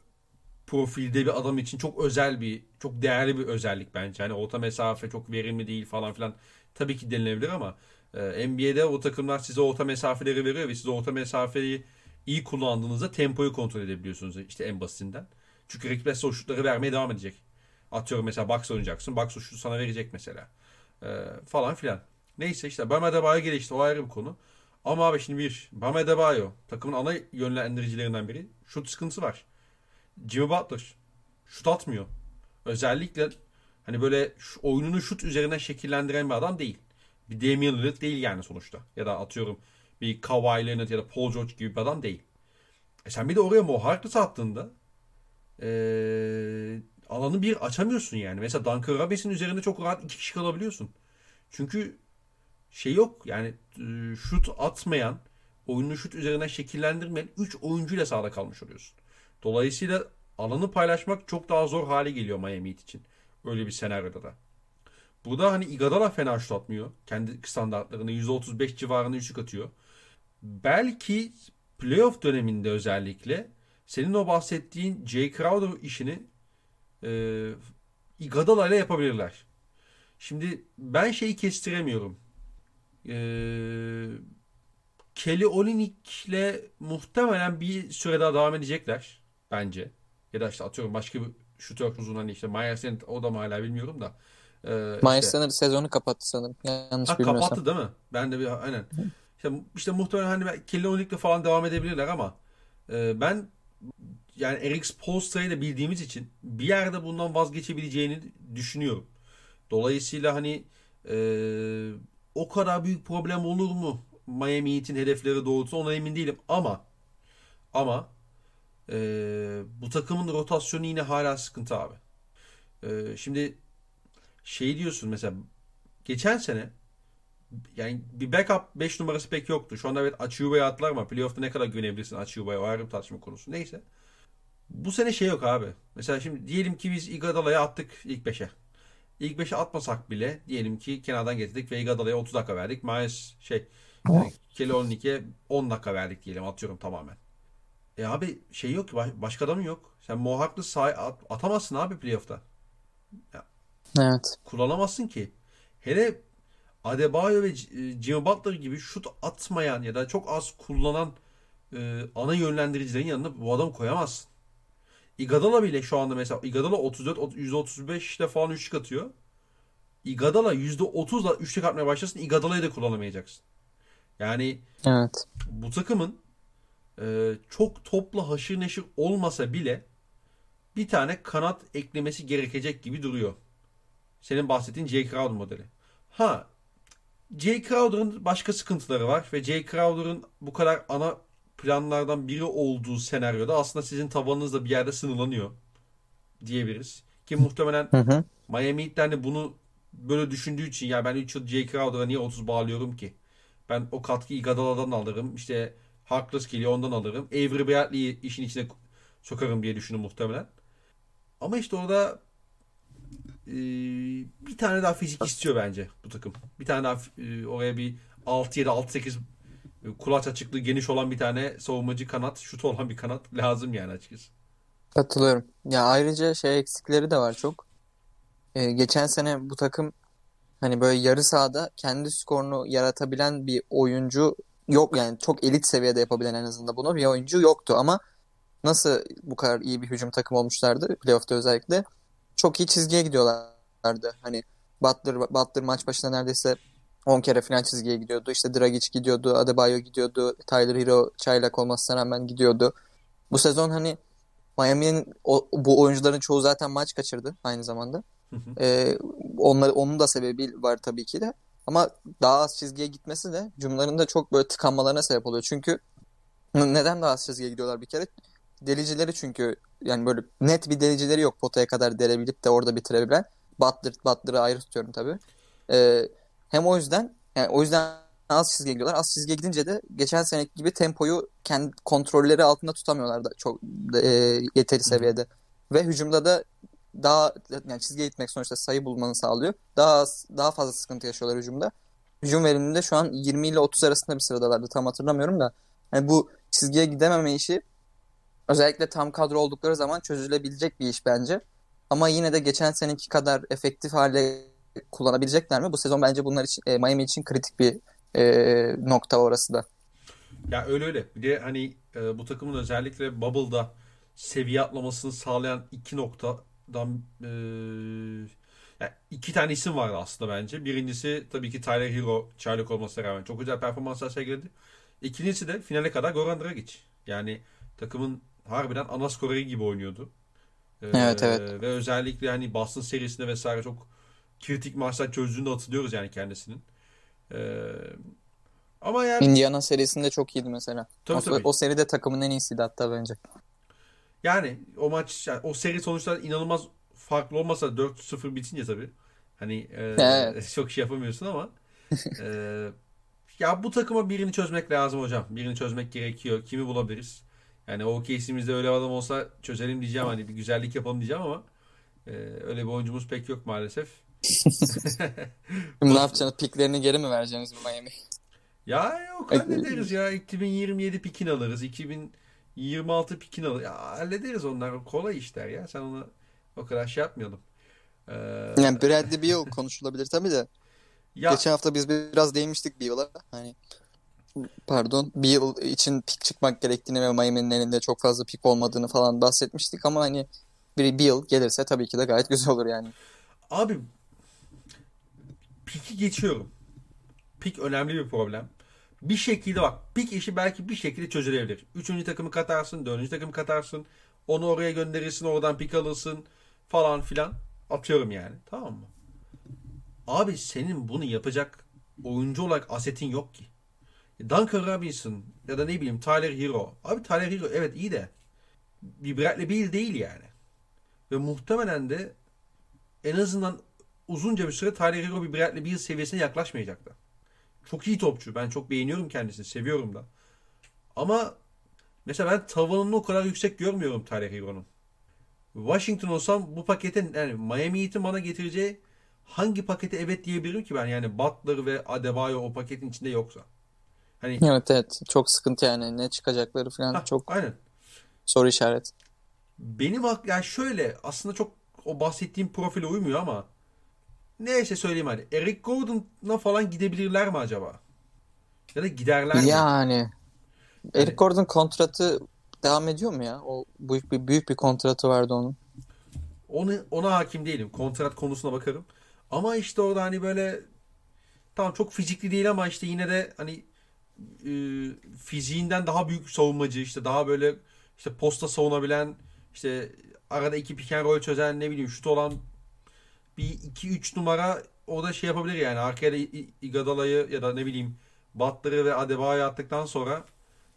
profilde bir adam için çok özel bir, çok değerli bir özellik bence. Hani orta mesafe çok verimli değil falan filan. Tabii ki denilebilir ama e, NBA'de o takımlar size orta mesafeleri veriyor ve siz orta mesafeyi iyi kullandığınızda tempoyu kontrol edebiliyorsunuz işte en basitinden. Çünkü rakipler size o şutları vermeye devam edecek. Atıyorum mesela box oynayacaksın. Box o şutu sana verecek mesela. Ee, falan filan. Neyse işte Bam Adebayo gelişti. O ayrı bir konu. Ama abi şimdi bir Bam Adebayo takımın ana yönlendiricilerinden biri. Şut sıkıntısı var. Jimmy Butler şut atmıyor. Özellikle hani böyle oyununu şut üzerinden şekillendiren bir adam değil. Bir Damian Lillard değil yani sonuçta. Ya da atıyorum bir Kawhi Leonard ya da Paul George gibi bir adam değil. E sen bir de oraya Mo Harkless attığında ee, alanı bir açamıyorsun yani. Mesela Duncan Robinson'ın üzerinde çok rahat iki kişi kalabiliyorsun. Çünkü şey yok yani e, şut atmayan, oyunu şut üzerinden şekillendirmeyen 3 oyuncuyla sahada kalmış oluyorsun. Dolayısıyla alanı paylaşmak çok daha zor hale geliyor Miami için. Öyle bir senaryoda da. Burada hani Iguodala fena şut. Kendi standartlarını %35 civarında üçlük atıyor. Belki playoff döneminde özellikle senin o bahsettiğin Jay Crowder işini e, Iguodala ile yapabilirler. Şimdi ben şeyi kestiremiyorum. E, Kelly Olynyk'le muhtemelen bir süre daha devam edecekler bence. Ya da işte atıyorum başka bir şutör uzun hani işte Myers o da mı hala bilmiyorum da.
Ee, Myers işte. sanırım sezonu kapattı sanırım. Yanlış ha, bilmiyorsam.
Kapattı değil mi? Ben de bir aynen. İşte, işte muhtemelen hani Kelly falan devam edebilirler ama e, ben yani Eric Spoelstra'yı da bildiğimiz için bir yerde bundan vazgeçebileceğini düşünüyorum. Dolayısıyla hani e, o kadar büyük problem olur mu Miami Heat'in hedefleri doğrultusunda ona emin değilim ama ama e, bu takımın rotasyonu yine hala sıkıntı abi. E, şimdi şey diyorsun mesela geçen sene yani bir backup 5 numarası pek yoktu. Şu anda evet Achuba'ya atlar ama playoff'ta ne kadar güvenebilirsin Achuba'ya o ayrı bir tartışma konusu. Neyse. Bu sene şey yok abi. Mesela şimdi diyelim ki biz Iguodala'ya attık ilk 5'e. İlk 5'e atmasak bile diyelim ki kenardan getirdik ve Iguodala'ya 30 dakika verdik. Miles şey yani Kelly Olynyk'e 10 dakika verdik diyelim atıyorum tamamen. E abi şey yok ki başka adamın yok. Sen Mo Harkless at, atamazsın abi playoff'ta.
Ya, evet.
Kullanamazsın ki. Hele Adebayo ve e, Jimmy Butler gibi şut atmayan ya da çok az kullanan e, ana yönlendiricilerin yanına bu adamı koyamazsın. Iguodala bile şu anda mesela Iguodala 34 %35'te falan üçlük atıyor. Iguodala %30'la üçlük atmaya başlasın Iguodala'yı da kullanamayacaksın. Yani
Evet.
bu takımın e, çok topla haşır neşir olmasa bile bir tane kanat eklemesi gerekecek gibi duruyor. Senin bahsettiğin Jay Crowder modeli. Ha Jay Crowder'ın başka sıkıntıları var ve Jay Crowder'ın bu kadar ana planlardan biri olduğu senaryoda aslında sizin tabanınız da bir yerde sınırlanıyor diyebiliriz. Ki muhtemelen
Hı hı.
Miami Heat hani bunu böyle düşündüğü için ya ben 3 yıl Jay Crowder'a niye 30 bağlıyorum ki? Ben o katkıyı Iguodala'dan alırım. İşte Harkless geliyor ondan alırım. Avery Bradley'i işin içine sokarım diye düşündüm muhtemelen. Ama işte orada e, bir tane daha fizik istiyor bence bu takım. Bir tane daha e, oraya bir 6-7 6-8 e, kulaç açıklığı geniş olan bir tane savunmacı kanat, şut olan bir kanat lazım yani açıkçası.
Katılıyorum. Ya ayrıca şey eksikleri de var çok. Ee, geçen sene bu takım hani böyle yarı sahada kendi skorunu yaratabilen bir oyuncu yok yani çok elit seviyede yapabilen en azından bunu bir oyuncu yoktu ama nasıl bu kadar iyi bir hücum takımı olmuşlardı playoff'ta özellikle çok iyi çizgiye gidiyorlardı. Hani Butler, Butler maç başına neredeyse 10 kere falan çizgiye gidiyordu. İşte Dragic gidiyordu, Adebayo gidiyordu, Tyler Hero çaylak olmasına rağmen gidiyordu. Bu sezon hani Miami'nin bu oyuncuların çoğu zaten maç kaçırdı aynı zamanda.
Hı hı.
Ee, onlar, onun da sebebi var tabii ki de. Ama daha az çizgiye gitmesi de da çok böyle tıkanmalarına sebep oluyor. Çünkü neden daha az çizgiye gidiyorlar bir kere? Delicileri çünkü yani böyle net bir delicileri yok potaya kadar delebilip de orada bitirebilen. Butler, Butler'ı ayrı tutuyorum tabii. Ee, hem o yüzden yani o yüzden az çizgiye gidiyorlar. Az çizgiye gidince de geçen seneki gibi tempoyu kendi kontrolleri altında tutamıyorlar da çok e, yeteri seviyede. Ve hücumda da daha yani çizgiye gitmek sonuçta sayı bulmanı sağlıyor. Daha az, daha fazla sıkıntı yaşıyorlar hücumda. Hücum veriminde şu an 20 ile 30 arasında bir sıradalardı. Tam hatırlamıyorum da. Yani bu çizgiye gidememe işi özellikle tam kadro oldukları zaman çözülebilecek bir iş bence. Ama yine de geçen seneki kadar efektif hale kullanabilecekler mi? Bu sezon bence bunlar için e, Miami için kritik bir e, nokta orası da.
Ya öyle öyle. Bir de hani e, bu takımın özellikle Bubble'da seviye atlamasını sağlayan iki noktadan e, yani iki tane isim vardı aslında bence. Birincisi tabii ki Tyler Hero çaylak olmasına rağmen çok güzel performanslar sergiledi. İkincisi de finale kadar Goran Dragic. Yani takımın harbiden ana skoreri gibi oynuyordu. E,
Evet evet.
ve özellikle hani Boston serisinde vesaire çok kritik maçlar çözdüğünü hatırlıyoruz yani kendisinin. E, ama yani
Indiana serisinde çok iyiydi mesela.
tabii
O,
tabii.
o seride takımın en iyisiydi hatta bence.
Yani o maç yani o seri sonuçlar inanılmaz farklı olmasa 4-0 bitince tabii hani e,
Evet.
çok şey yapamıyorsun ama e, ya bu takıma birini çözmek lazım hocam. Birini çözmek gerekiyor. Kimi bulabiliriz? Yani o OKC'mizde öyle adam olsa çözelim diyeceğim hani bir güzellik yapalım diyeceğim ama e, öyle bir oyuncumuz pek yok maalesef.
Ne yapacaksınız? Piklerini geri mi vereceksiniz Miami?
Ya yok hallederiz ya. 2027 pikin alırız. 2026 pikin alırız. Ya hallederiz onlar. Kolay işler ya. Sen onu o kadar şey yapmayalım. Ee,
Yani Bradley Beal konuşulabilir tabii de.
ya
Geçen hafta biz biraz değinmiştik Beal'a. Hani pardon Beal için pik çıkmak gerektiğini ve Miami'nin elinde çok fazla pik olmadığını falan bahsetmiştik ama hani bir Beal gelirse tabii ki de gayet güzel olur yani.
abi piki geçiyorum. Pik önemli bir problem. Bir şekilde bak pik işi belki bir şekilde çözülebilir. Üçüncü takımı katarsın, dördüncü takımı katarsın. Onu oraya gönderirsin, oradan pik alırsın falan filan. Atıyorum yani. Tamam mı? Abi senin bunu yapacak oyuncu olarak asetin yok ki. Duncan Robinson ya da ne bileyim Tyler Hero. Abi Tyler Hero evet iyi de bir Bradley Beal değil yani. Ve muhtemelen de en azından uzunca bir süre Tyler Hero bir Bradley Beal seviyesine yaklaşmayacaktı. Çok iyi topçu. Ben çok beğeniyorum kendisini. Seviyorum da. Ama mesela ben tavanını o kadar yüksek görmüyorum Tyler Hero'nun. Washington olsam bu paketin yani Miami Heat'in bana getireceği hangi pakete evet diyebilirim ki ben yani Butler ve Adebayo o paketin içinde yoksa. Hani
Evet evet çok sıkıntı yani ne çıkacakları falan
Hah,
çok
aynen.
soru işaret.
Benim ak yani şöyle aslında çok o bahsettiğim profile uymuyor ama neyse söyleyeyim hadi. Eric Gordon'a falan gidebilirler mi acaba? Ya da giderler mi?
Yani Eric Gordon kontratı devam ediyor mu ya? O büyük bir büyük bir kontratı vardı onun.
Onu ona hakim değilim. Kontrat konusuna bakarım. Ama işte orada hani böyle tamam çok fizikli değil ama işte yine de hani e, fiziğinden daha büyük savunmacı işte daha böyle işte posta savunabilen işte arada iki pick and çözen ne bileyim şut olan bir 2-3 numara o da şey yapabilir yani. Arkaya da Iguodala'yı ya da ne bileyim Butler'ı ve Adebayo'yu attıktan sonra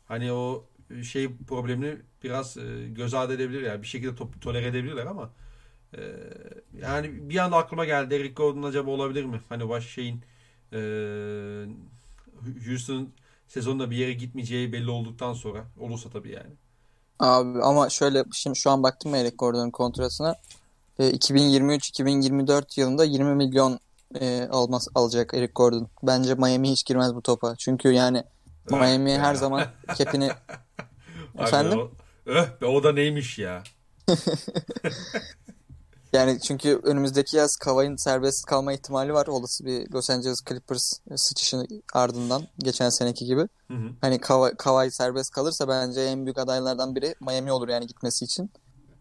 hani o şey problemini biraz e, göz ardı edebilir yani. Bir şekilde top, tolere edebilirler ama e, yani bir anda aklıma geldi. Eric Gordon acaba olabilir mi? Hani baş şeyin e, Houston sezonda bir yere gitmeyeceği belli olduktan sonra olursa tabii yani.
Abi ama şöyle şimdi şu an baktım Eric Gordon'un kontratına. E, 2023-2024 yılında 20 milyon e, almaz, alacak Eric Gordon. Bence Miami hiç girmez bu topa. Çünkü yani Miami her zaman kepini
Efendim? O, öh be o da neymiş ya.
yani çünkü önümüzdeki yaz Kawhi'nin serbest kalma ihtimali var. Olası bir Los Angeles Clippers sıçışını ardından geçen seneki gibi. Hı hı. Hani Kawhi serbest kalırsa bence en büyük adaylardan biri Miami olur yani gitmesi için.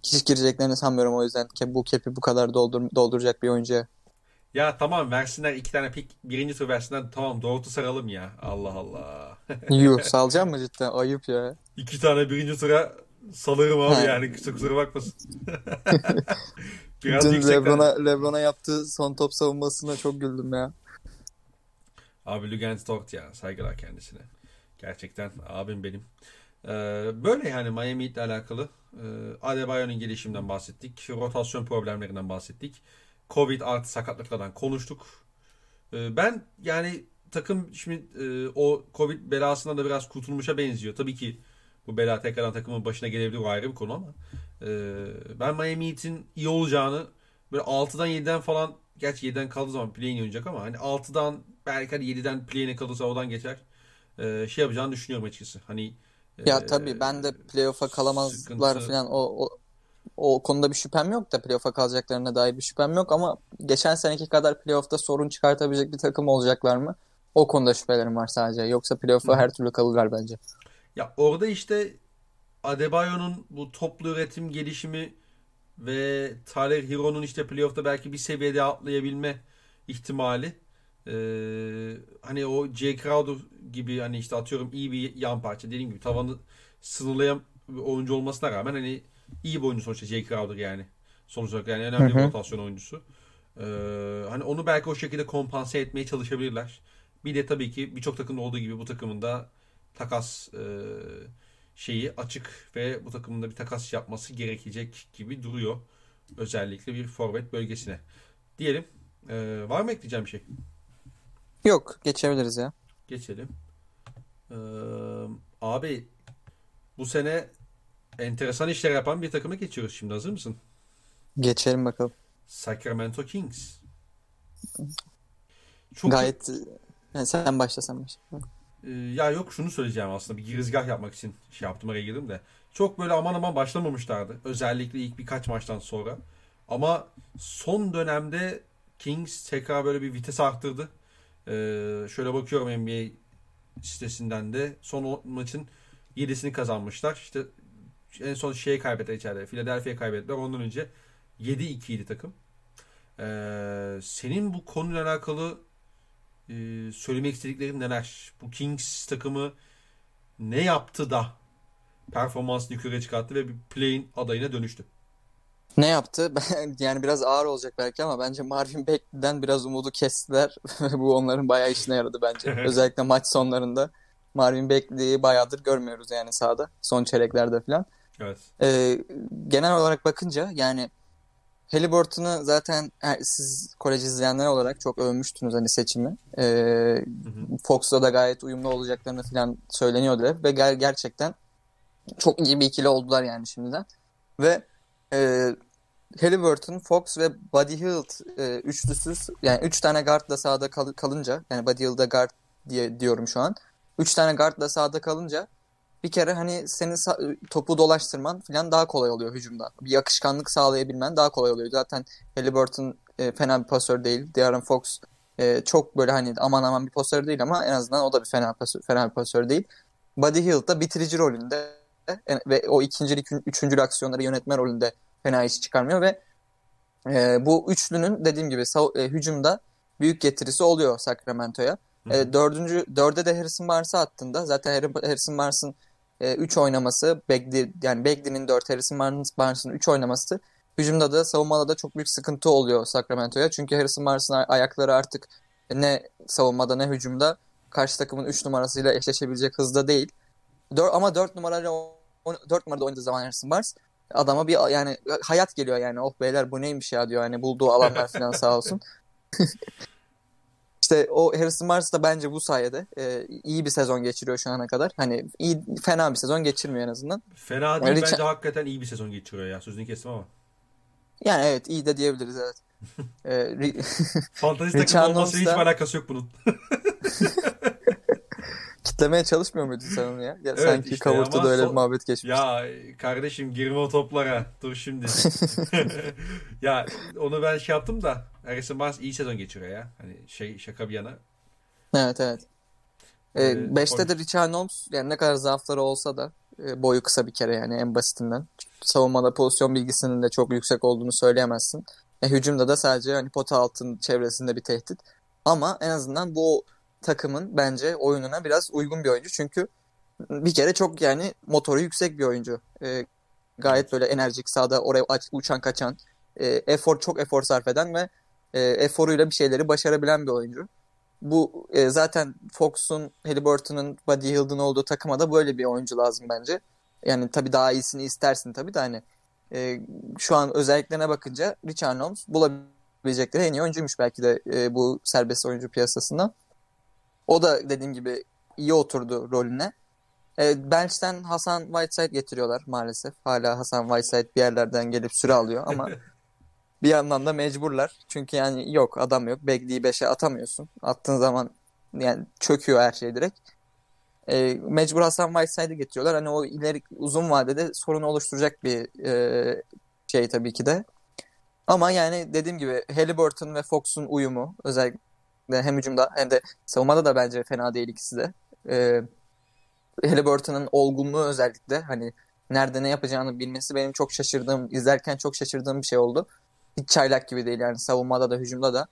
Hiç gireceklerini sanmıyorum o yüzden bu kepi bu kadar doldur, dolduracak bir oyuncuya.
Ya tamam versinler iki tane pik birinci tur versinler tamam doğrultu saralım ya. Allah Allah.
Yuh salacağım mı cidden? Ayıp ya.
İki tane birinci tura salırım abi yani kusura, kusura bakmasın.
Biraz Dün Lebron'a, Lebron'a yaptığı son top savunmasına çok güldüm ya.
Abi Lugens Dort ya saygılar kendisine. Gerçekten abim benim. Ee, böyle yani Miami ile alakalı. Ee, Adebayo'nun gelişiminden bahsettik. Rotasyon problemlerinden bahsettik. Covid artı sakatlıklardan konuştuk. Ee, ben yani takım şimdi e, o Covid belasından da biraz kurtulmuşa benziyor. Tabii ki bu bela tekrardan takımın başına gelebilir o ayrı bir konu ama e, ben Miami Heat'in iyi olacağını böyle 6'dan 7'den falan gerçi 7'den kaldığı zaman play'in oynayacak ama hani 6'dan belki hani 7'den play'ine kalırsa oradan geçer. E, şey yapacağını düşünüyorum açıkçası. Hani
ya e, tabii ben de playoff'a kalamazlar sıkıntı... falan o, o o konuda bir şüphem yok da playoff'a kalacaklarına dair bir şüphem yok ama geçen seneki kadar playoff'ta sorun çıkartabilecek bir takım olacaklar mı? O konuda şüphelerim var sadece. Yoksa playoff'a her türlü kalırlar bence.
Ya orada işte Adebayo'nun bu toplu üretim gelişimi ve Tyler Hero'nun işte playoff'ta belki bir seviyede atlayabilme ihtimali ee, hani o J. Crowder gibi hani işte atıyorum iyi bir yan parça dediğim gibi tavanı sınırlayan bir oyuncu olmasına rağmen hani iyi bir oyuncu sonuçta J. Crowder yani. Sonuç olarak yani önemli bir rotasyon oyuncusu. Ee, hani onu belki o şekilde kompanse etmeye çalışabilirler. Bir de tabii ki birçok takımda olduğu gibi bu takımın da takas e, şeyi açık ve bu takımın da bir takas yapması gerekecek gibi duruyor. Özellikle bir forvet bölgesine. Diyelim. E, var mı ekleyeceğim bir şey?
Yok. Geçebiliriz ya.
Geçelim. Ee, abi bu sene enteresan işler yapan bir takıma geçiyoruz şimdi. Hazır mısın?
Geçelim bakalım.
Sacramento Kings.
Çok Gayet yani sen başla sen başla.
Ee, ya yok şunu söyleyeceğim aslında bir girizgah yapmak için şey yaptım araya girdim de. Çok böyle aman aman başlamamışlardı. Özellikle ilk birkaç maçtan sonra. Ama son dönemde Kings tekrar böyle bir vites arttırdı. Ee, şöyle bakıyorum NBA sitesinden de son maçın 7'sini kazanmışlar. İşte en son şeyi kaybettiler içeride. Philadelphia'yı kaybettiler. Ondan önce 7-2 idi takım. Ee, senin bu konuyla alakalı e, söylemek istediklerin neler? Bu Kings takımı ne yaptı da performansını yukarı çıkarttı ve bir play'in adayına dönüştü?
Ne yaptı? yani biraz ağır olacak belki ama bence Marvin Bagley'den biraz umudu kestiler. bu onların bayağı işine yaradı bence. Özellikle maç sonlarında. Marvin Bagley'i bayağıdır görmüyoruz yani sahada. Son çeyreklerde falan.
Evet.
Ee, genel olarak bakınca yani Halliburton'u zaten siz kolej izleyenler olarak çok övmüştünüz hani seçimi. Ee, Fox'la da gayet uyumlu olacaklarını falan söyleniyordu hep ve ger- gerçekten çok iyi bir ikili oldular yani şimdiden. Ve e, Halliburton, Fox ve Buddy Hield e, üçlüsüz yani üç tane guardla sahada kal- kalınca yani Buddy Hield'a guard diye diyorum şu an. Üç tane guardla sahada kalınca bir kere hani senin topu dolaştırman falan daha kolay oluyor hücumda. Bir akışkanlık sağlayabilmen daha kolay oluyor. Zaten Halliburton e, fena bir pasör değil. De'Aaron Fox e, çok böyle hani aman aman bir pasör değil ama en azından o da bir fena pasör, fena bir pasör değil. Buddy Hield da bitirici rolünde. ve o ikinci, üçüncü aksiyonları yönetme rolünde fena iş çıkarmıyor ve e, bu üçlünün dediğim gibi e, hücumda büyük getirisi oluyor Sacramento'ya. E, dördüncü, dörde de Harrison Barnes'ı attığında zaten Harrison Barnes'ın 3 e, oynaması, Bagley, yani Bagley'nin 4, Harrison Barnes'ın 3 oynaması hücumda da savunmada da çok büyük sıkıntı oluyor Sacramento'ya. Çünkü Harrison Barnes'ın ayakları artık ne savunmada ne hücumda karşı takımın 3 numarasıyla eşleşebilecek hızda değil. Dör, ama 4 numarayla 4 numarada oynadığı zaman Harrison Barnes adama bir yani hayat geliyor yani. Oh beyler bu neymiş ya diyor. Yani bulduğu alanlar falan sağ olsun. İşte o Harrison Barnes da bence bu sayede e, iyi bir sezon geçiriyor şu ana kadar. Hani iyi fena bir sezon geçirmiyor en azından.
Fena değil yani bence Richard... hakikaten iyi bir sezon geçiriyor ya. Sözünü kestim ama.
Yani evet iyi de diyebiliriz evet.
ee, Fantasy takım olmasıyla hiç alakası yok bunun.
Kitlemeye çalışmıyor muydun sen onu ya? ya evet, sanki işte, kavurtta da öyle son... bir muhabbet geçmiş.
Ya kardeşim girme o toplara. Dur şimdi. ya onu ben şey yaptım da Harrison Barnes iyi sezon geçiriyor ya. Hani şey şaka bir yana.
Evet evet. Ee, beşte de Richard Holmes yani ne kadar zaafları olsa da e, boyu kısa bir kere yani en basitinden. Savunmada pozisyon bilgisinin de çok yüksek olduğunu söyleyemezsin. E, hücumda da sadece hani pota altın çevresinde bir tehdit. Ama en azından bu takımın bence oyununa biraz uygun bir oyuncu. Çünkü bir kere çok yani motoru yüksek bir oyuncu. E, gayet böyle enerjik sahada oraya uçan kaçan. E, efor çok efor sarf eden ve e, eforuyla bir şeyleri başarabilen bir oyuncu. Bu e, zaten Fox'un, Halliburton'un, Buddy Hield'ın olduğu takıma da böyle bir oyuncu lazım bence. Yani tabii daha iyisini istersin tabii de hani e, şu an özelliklerine bakınca Richard Holmes bulabilecekleri en iyi oyuncuymuş belki de e, bu serbest oyuncu piyasasında. O da dediğim gibi iyi oturdu rolüne. E, bench'ten Hasan Whiteside getiriyorlar maalesef. Hala Hasan Whiteside bir yerlerden gelip süre alıyor ama bir yandan da mecburlar. Çünkü yani yok adam yok. Begley'i 5'e atamıyorsun. Attığın zaman yani çöküyor her şey direkt. E, mecbur Hasan Whiteside'i getiriyorlar. Hani o ileri uzun vadede sorun oluşturacak bir e, şey tabii ki de. Ama yani dediğim gibi Halliburton ve Fox'un uyumu özellikle hem hücumda hem de savunmada da bence fena değil ikisi de. E, Halliburton'un olgunluğu özellikle hani nerede ne yapacağını bilmesi benim çok şaşırdığım, izlerken çok şaşırdığım bir şey oldu. Hiç çaylak gibi değil yani savunmada da hücumda da.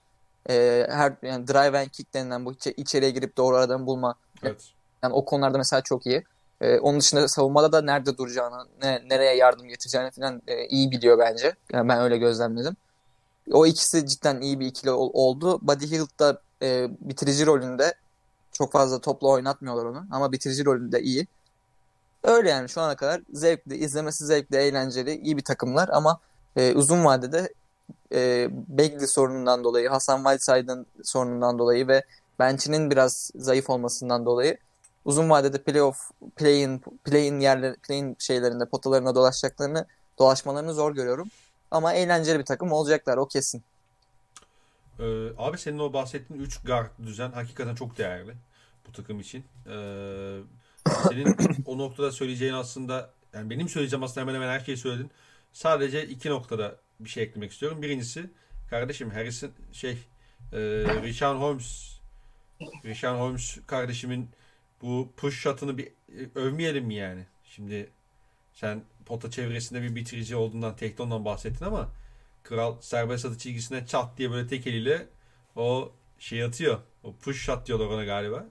E, her yani drive and kick denilen bu içeriye girip doğru aradan bulma. Evet. Yani o konularda mesela çok iyi. E, onun dışında savunmada da nerede duracağını, ne, nereye yardım getireceğini falan e, iyi biliyor bence. Yani ben öyle gözlemledim. O ikisi cidden iyi bir ikili ol, oldu. Buddy Hield da e, bitirici rolünde çok fazla topla oynatmıyorlar onu ama bitirici rolünde iyi. Öyle yani şu ana kadar zevkli, izlemesi zevkli, eğlenceli, iyi bir takımlar ama e, uzun vadede e, Bagley sorunundan dolayı, Hasan Whiteside'ın sorunundan dolayı ve bench'inin biraz zayıf olmasından dolayı uzun vadede playoff, play-in, play-in yerler, play-in şeylerinde potalarına dolaşacaklarını, dolaşmalarını zor görüyorum. Ama eğlenceli bir takım olacaklar o kesin.
Ee, abi senin o bahsettiğin 3 guard düzen hakikaten çok değerli bu takım için. Ee, senin o noktada söyleyeceğin aslında yani benim söyleyeceğim aslında hemen hemen her şeyi söyledin. Sadece iki noktada bir şey eklemek istiyorum. Birincisi kardeşim Harrison şey e, Richard Holmes Richard Holmes kardeşimin bu push shot'ını bir e, övmeyelim mi yani? Şimdi sen pota çevresinde bir bitirici olduğundan Tekton'dan bahsettin ama Kral serbest atı çizgisine çat diye böyle tek eliyle o şey atıyor. O push shot diyorlar ona galiba.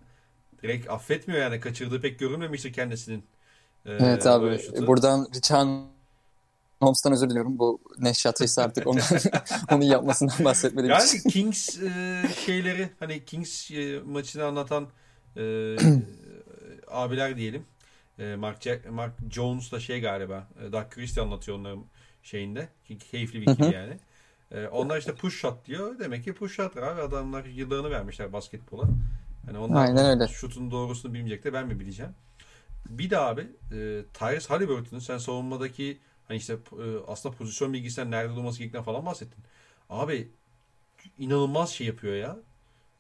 Direkt affetmiyor yani. Kaçırdığı pek görünmemiştir kendisinin.
Ee, evet abi. Buradan Richard Holmes'tan özür diliyorum. Bu ne şatıysa artık onu, onun yapmasından bahsetmedim.
Yani Kings e, şeyleri hani Kings e, maçını anlatan e, abiler diyelim. E, Mark, Jack, Mark Jones da şey galiba. E, Doug Christie anlatıyor onların şeyinde. Keyifli bir ikili yani. E, onlar işte push shot diyor. Demek ki push shot abi. Adamlar yıllarını vermişler basketbola. Hani onlar Aynen öyle. şutun doğrusunu bilmeyecek de ben mi bileceğim. Bir de abi e, Tyrese Halliburton'un sen savunmadaki hani işte e, aslında pozisyon bilgisinden nerede durması gerektiğinden falan bahsettin. Abi inanılmaz şey yapıyor ya.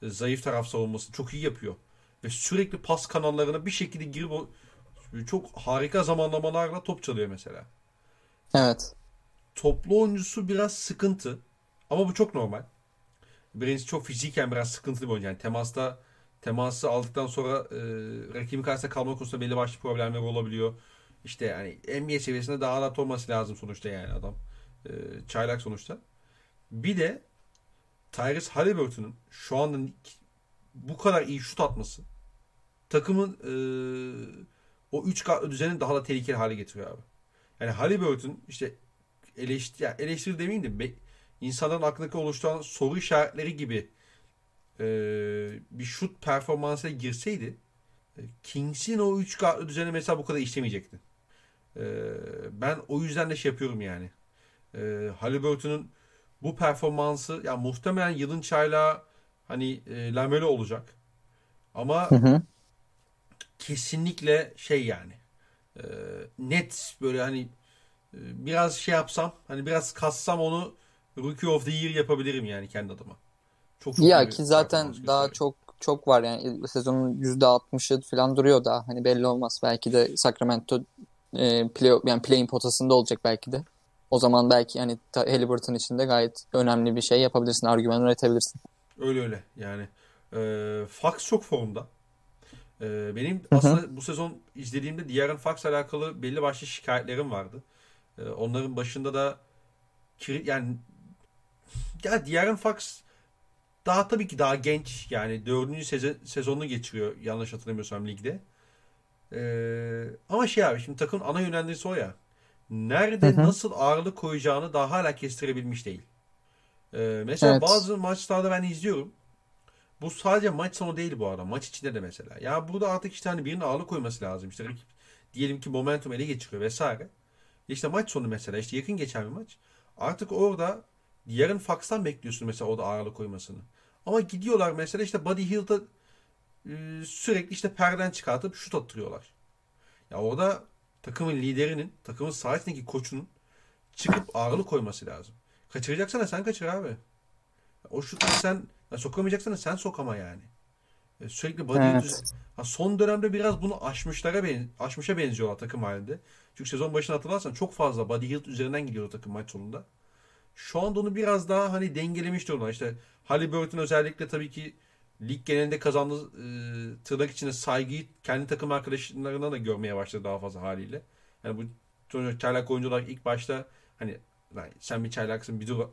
E, zayıf taraf savunması çok iyi yapıyor. Ve sürekli pas kanallarına bir şekilde girip o çok harika zamanlamalarla top çalıyor mesela.
Evet.
Toplu oyuncusu biraz sıkıntı. Ama bu çok normal. Birincisi çok fiziken biraz sıkıntılı bir oyuncu. Yani temasta teması aldıktan sonra e, rakibin karşısında kalma konusunda belli başlı problemler olabiliyor. İşte yani NBA seviyesinde daha adapte olması lazım sonuçta yani adam. E, çaylak sonuçta. Bir de Tyrese Halliburton'un şu anda bu kadar iyi şut atması takımın e, o 3 kartlı düzenin daha da tehlikeli hale getiriyor abi. Yani Halliburton işte eleştiri, yani eleştiri demeyeyim de be, insanların aklındaki oluşturan soru işaretleri gibi e, bir şut performansına girseydi e, Kings'in o 3 kartlı düzeni mesela bu kadar işlemeyecekti. E, ben o yüzden de şey yapıyorum yani. E, Halliburton'un bu performansı ya muhtemelen yılın çaylağı hani e, Lamelo olacak. Ama hı hı. kesinlikle şey yani e, net böyle hani e, biraz şey yapsam hani biraz kassam onu Rookie of the Year yapabilirim yani kendi adıma.
Çok, çok ya ki zaten daha çok çok var yani sezonun %60'ı falan duruyor daha hani belli olmaz. Belki de Sacramento e, play yani play'in potasında olacak belki de. O zaman belki yani Halliburton için de gayet önemli bir şey yapabilirsin, argüman üretebilirsin.
Öyle öyle yani. E, Fox çok formda. E, benim Hı-hı. aslında bu sezon izlediğimde Diğer'in Fox alakalı belli başlı şikayetlerim vardı. E, onların başında da yani ya Diğer'in Fox daha tabii ki daha genç yani dördüncü sezon, sezonunu geçiriyor yanlış hatırlamıyorsam ligde. Ee, ama şey abi şimdi takımın ana yönlendiricisi o ya. Nerede hı hı. nasıl ağırlık koyacağını daha hala kestirebilmiş değil. Ee, mesela evet. bazı maçlarda ben izliyorum. Bu sadece maç sonu değil bu arada. Maç içinde de mesela. Ya burada artık işte hani birinin ağırlık koyması lazım. İşte diyelim ki momentum ele geçiriyor vesaire. İşte maç sonu mesela işte yakın geçen bir maç. Artık orada yarın Fox'tan bekliyorsun mesela o da ağırlık koymasını. Ama gidiyorlar mesela işte Buddy Hield'a e, sürekli işte perden çıkartıp şut attırıyorlar. Ya orada takımın liderinin, takımın sahasındaki koçunun çıkıp ağırlık koyması lazım. Kaçıracaksan sen kaçır abi. O şutu sen ya sokamayacaksan sen sokama yani. E, sürekli body evet. ha, son dönemde biraz bunu aşmışlara ben, aşmışa benziyorlar takım halinde. Çünkü sezon başına hatırlarsan çok fazla body hilt üzerinden gidiyor takım maç sonunda. Şu anda onu biraz daha hani dengelemiş durumda. İşte Halliburton özellikle tabii ki lig genelinde kazandığı e, tırnak içinde saygıyı kendi takım arkadaşlarına da görmeye başladı daha fazla haliyle. Yani bu çaylak oyuncular ilk başta hani sen bir çaylaksın bir dur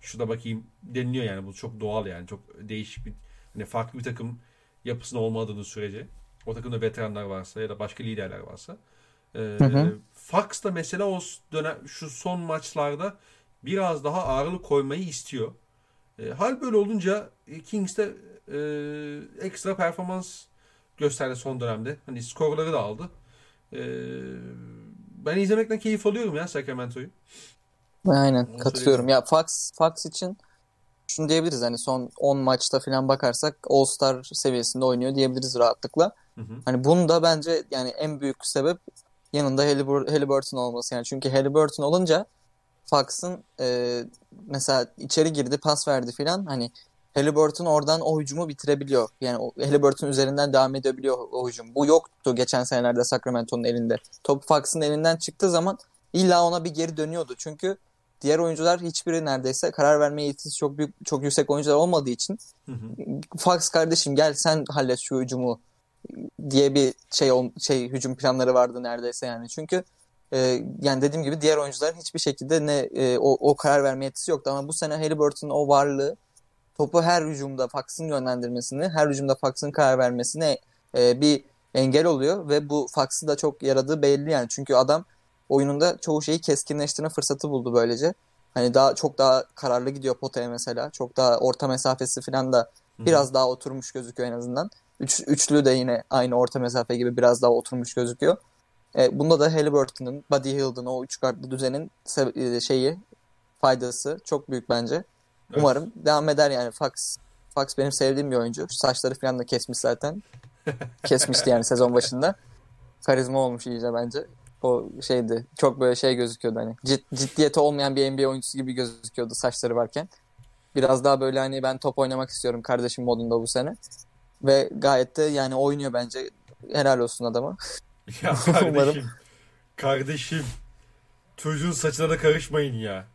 şurada bakayım deniliyor yani bu çok doğal yani çok değişik bir hani farklı bir takım yapısının olmadığını sürece o takımda veteranlar varsa ya da başka liderler varsa ee, hı hı. Mesela o dönem şu son maçlarda biraz daha ağırlık koymayı istiyor. E, hal böyle olunca e, Kings de e, ekstra performans gösterdi son dönemde. Hani skorları da aldı. E, ben izlemekten keyif alıyorum ya Sacramento'yu.
Aynen Onu katılıyorum. Ya Fox Fox için şunu diyebiliriz hani son 10 maçta falan bakarsak All Star seviyesinde oynuyor diyebiliriz rahatlıkla. Hı hı. Hani bunu da bence yani en büyük sebep yanında Halliburton olması yani çünkü Halliburton olunca Fox'ın e, mesela içeri girdi pas verdi filan hani Halliburton oradan o hücumu bitirebiliyor. Yani Halliburton üzerinden devam edebiliyor o hücum. Bu yoktu geçen senelerde Sacramento'nun elinde. Top Fox'ın elinden çıktığı zaman illa ona bir geri dönüyordu. Çünkü diğer oyuncular hiçbiri neredeyse karar verme yetisi çok büyük çok yüksek oyuncular olmadığı için hı hı. Fox kardeşim gel sen hallet şu hücumu diye bir şey şey hücum planları vardı neredeyse yani. Çünkü e, yani dediğim gibi diğer oyuncuların hiçbir şekilde ne e, o, o karar verme yetisi yoktu ama bu sene Halliburton'un o varlığı topu her hücumda Fox'ın yönlendirmesini, her hücumda Fox'ın karar vermesine e, bir engel oluyor ve bu Fox'ı da çok yaradığı belli yani. Çünkü adam oyununda çoğu şeyi keskinleştirme fırsatı buldu böylece. Hani daha çok daha kararlı gidiyor potaya mesela. Çok daha orta mesafesi falan da biraz daha oturmuş gözüküyor en azından. Üç, üçlü de yine aynı orta mesafe gibi biraz daha oturmuş gözüküyor. E, bunda da Halliburton'ın, Buddy Hield'ın o üç kartlı düzenin e, şeyi faydası çok büyük bence. Evet. Umarım devam eder yani. Fox Fox benim sevdiğim bir oyuncu. Saçları falan da kesmiş zaten. Kesmişti yani sezon başında. Karizma olmuş iyice bence. O şeydi. Çok böyle şey gözüküyordu hani. Cid, ciddiyeti olmayan bir NBA oyuncusu gibi gözüküyordu saçları varken. Biraz daha böyle hani ben top oynamak istiyorum kardeşim modunda bu sene. Ve gayet de yani oynuyor bence. Helal olsun adama.
Ya kardeşim. Umarım. Kardeşim. Çocuğun da karışmayın ya.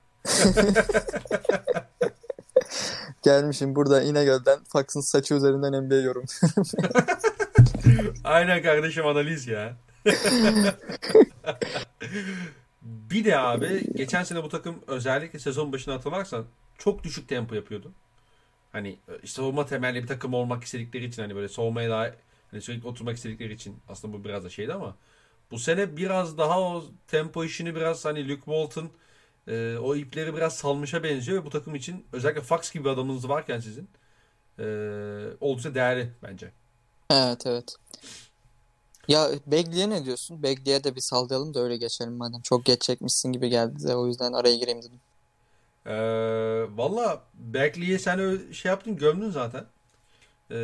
Gelmişim burada İnegöl'den Fox'ın saçı üzerinden NBA yorum.
Aynen kardeşim analiz ya. bir de abi geçen sene bu takım özellikle sezon başına hatırlarsan çok düşük tempo yapıyordu. Hani e, savunma temelli bir takım olmak istedikleri için hani böyle savunmaya daha hani sürekli oturmak istedikleri için aslında bu biraz da şeydi ama bu sene biraz daha o tempo işini biraz hani Luke Walton e, o ipleri biraz salmışa benziyor ve bu takım için özellikle Fox gibi bir adamınız varken sizin e, oldukça değerli bence.
Evet evet. Ya Begley'e ne diyorsun? Begley'e de bir sallayalım da öyle geçelim madem. Çok geç çekmişsin gibi geldi de o yüzden araya gireyim dedim.
Ee, Valla Beckley'e sen öyle şey yaptın gömdün zaten. Ee,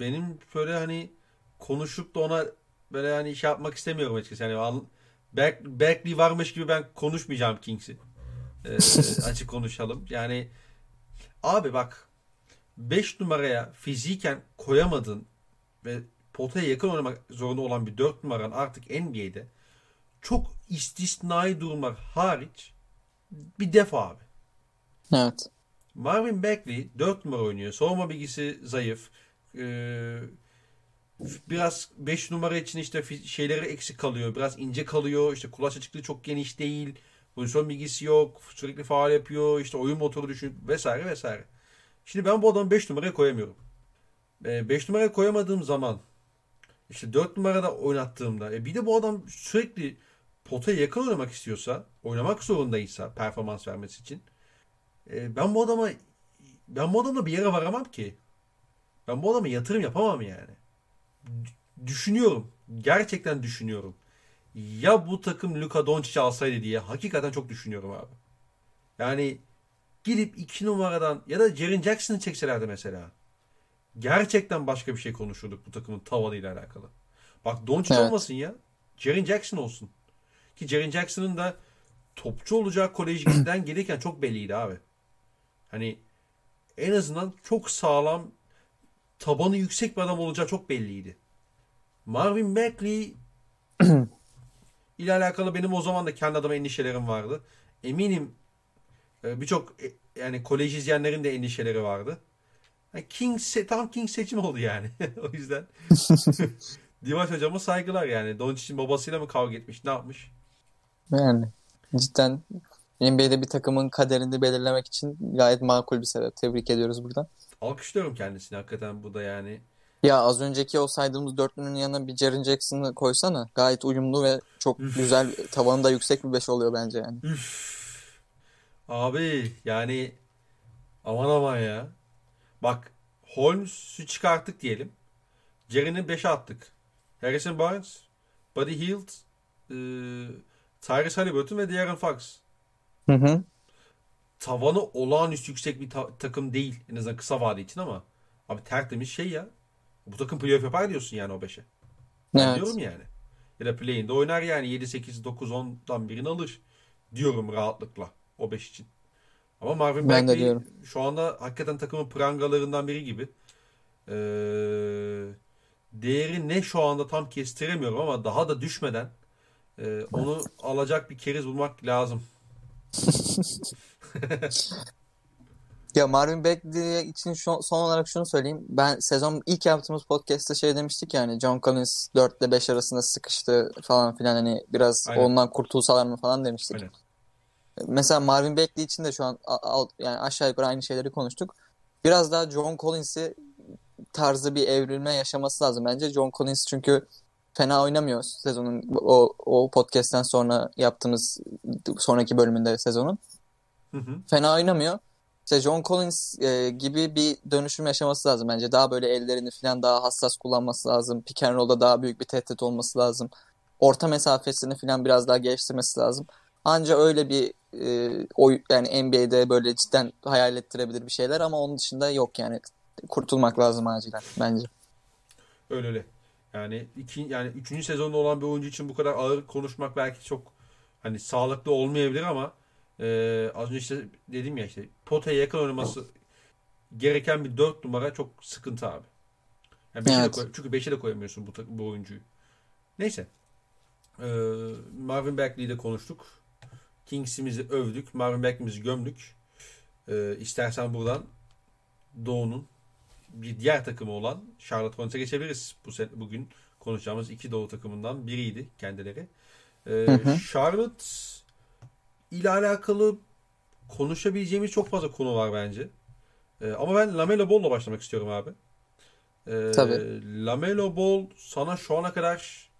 benim böyle hani konuşup da ona böyle hani şey yapmak istemiyorum açıkçası. Yani Back, Beckley varmış gibi ben konuşmayacağım Kings'i. Ee, açık konuşalım. Yani abi bak 5 numaraya fiziken koyamadın ve potaya yakın oynamak zorunda olan bir 4 numaran artık NBA'de çok istisnai durumlar hariç bir defa abi.
Evet.
Marvin Bagley 4 numara oynuyor. Savunma bilgisi zayıf. Ee, biraz 5 numara için işte şeyleri eksik kalıyor. Biraz ince kalıyor. İşte kulaç açıklığı çok geniş değil. Pozisyon bilgisi yok. Sürekli faal yapıyor. İşte oyun motoru düşün vesaire vesaire. Şimdi ben bu adamı 5 numaraya koyamıyorum. 5 ee, numaraya koyamadığım zaman işte 4 numarada oynattığımda e bir de bu adam sürekli potaya yakın oynamak istiyorsa, oynamak zorundaysa performans vermesi için e, ben bu adama ben bu adamla bir yere varamam ki. Ben bu adama yatırım yapamam yani. Düşünüyorum. Gerçekten düşünüyorum. Ya bu takım Luka Doncic alsaydı diye hakikaten çok düşünüyorum abi. Yani gidip iki numaradan ya da Jaren Jackson'ı çekselerdi mesela. Gerçekten başka bir şey konuşurduk bu takımın tavanıyla alakalı. Bak Doncic evet. olmasın ya. Jaren Jackson olsun. Ki Jaren Jackson'ın da topçu olacak kolejden gelirken çok belliydi abi. Hani en azından çok sağlam tabanı yüksek bir adam olacağı çok belliydi. Marvin Bagley ile alakalı benim o zaman da kendi adıma endişelerim vardı. Eminim e, birçok e, yani kolej izleyenlerin de endişeleri vardı. King tam King seçim oldu yani. o yüzden Divaç hocama saygılar yani. Doncic'in babasıyla mı kavga etmiş, ne yapmış?
Yani cidden NBA'de bir takımın kaderini belirlemek için gayet makul bir sebep. Tebrik ediyoruz buradan.
Alkışlıyorum kendisini hakikaten bu da yani.
Ya az önceki o saydığımız dörtlünün yanına bir Jaren Jackson'ı koysana. Gayet uyumlu ve çok Üf. güzel tavanı da yüksek bir beş oluyor bence yani. Üf.
Abi yani aman aman ya. Bak Holmes'u çıkarttık diyelim. Jaren'i 5'e attık. Harrison Barnes, Buddy Hield, e, Tyrese Halliburton ve De'Aaron Fox. Hı hı. Tavanı olağanüstü yüksek bir ta- takım değil. En azından kısa vade için ama. Abi tertemiz şey ya. Bu takım playoff yapar diyorsun yani o 5'e. Evet. Diyorum yani. Ya da play'inde oynar yani 7, 8, 9, 10'dan birini alır. Diyorum rahatlıkla o 5 için. Ama Marvin ben Bagley şu anda hakikaten takımın prangalarından biri gibi. Ee, değeri ne şu anda tam kestiremiyorum ama daha da düşmeden e, onu alacak bir keriz bulmak lazım.
ya Marvin Bagley için şu, son olarak şunu söyleyeyim. Ben sezon ilk yaptığımız podcast'ta şey demiştik yani John Collins 4 ile 5 arasında sıkıştı falan filan hani biraz Aynen. ondan kurtulsalar mı falan demiştik. Aynen. Mesela Marvin Bagley için de şu an yani aşağı yukarı aynı şeyleri konuştuk. Biraz daha John Collins'i tarzı bir evrilme yaşaması lazım bence. John Collins çünkü fena oynamıyor sezonun o, o podcast'ten sonra yaptığımız sonraki bölümünde sezonun. Hı hı. Fena oynamıyor. İşte John Collins e, gibi bir dönüşüm yaşaması lazım bence. Daha böyle ellerini falan daha hassas kullanması lazım. Pick and roll'da daha büyük bir tehdit olması lazım. Orta mesafesini falan biraz daha geliştirmesi lazım. Anca öyle bir e, oy yani NBA'de böyle cidden hayal ettirebilir bir şeyler ama onun dışında yok yani. Kurtulmak lazım acilen bence.
Öyle öyle. Yani iki yani üçüncü sezonda olan bir oyuncu için bu kadar ağır konuşmak belki çok hani sağlıklı olmayabilir ama e, az önce işte dedim ya işte potaya yakın oynaması gereken bir dört numara çok sıkıntı abi. Yani beşe evet. de koy, çünkü 5'e de koyamıyorsun bu, bu oyuncuyu. Neyse. Ee, Marvin Bagley'i de konuştuk. Kings'imizi övdük. Marvin Bagley'imizi gömdük. Ee, istersen buradan Doğu'nun bir diğer takımı olan Charlotte Hornets'e geçebiliriz. Bu sene, bugün konuşacağımız iki doğu takımından biriydi kendileri. Ee, hı hı. Charlotte ile alakalı konuşabileceğimiz çok fazla konu var bence. Ee, ama ben Lamelo Ball'la başlamak istiyorum abi. Ee, Tabii. Lamelo Ball sana şu ana kadar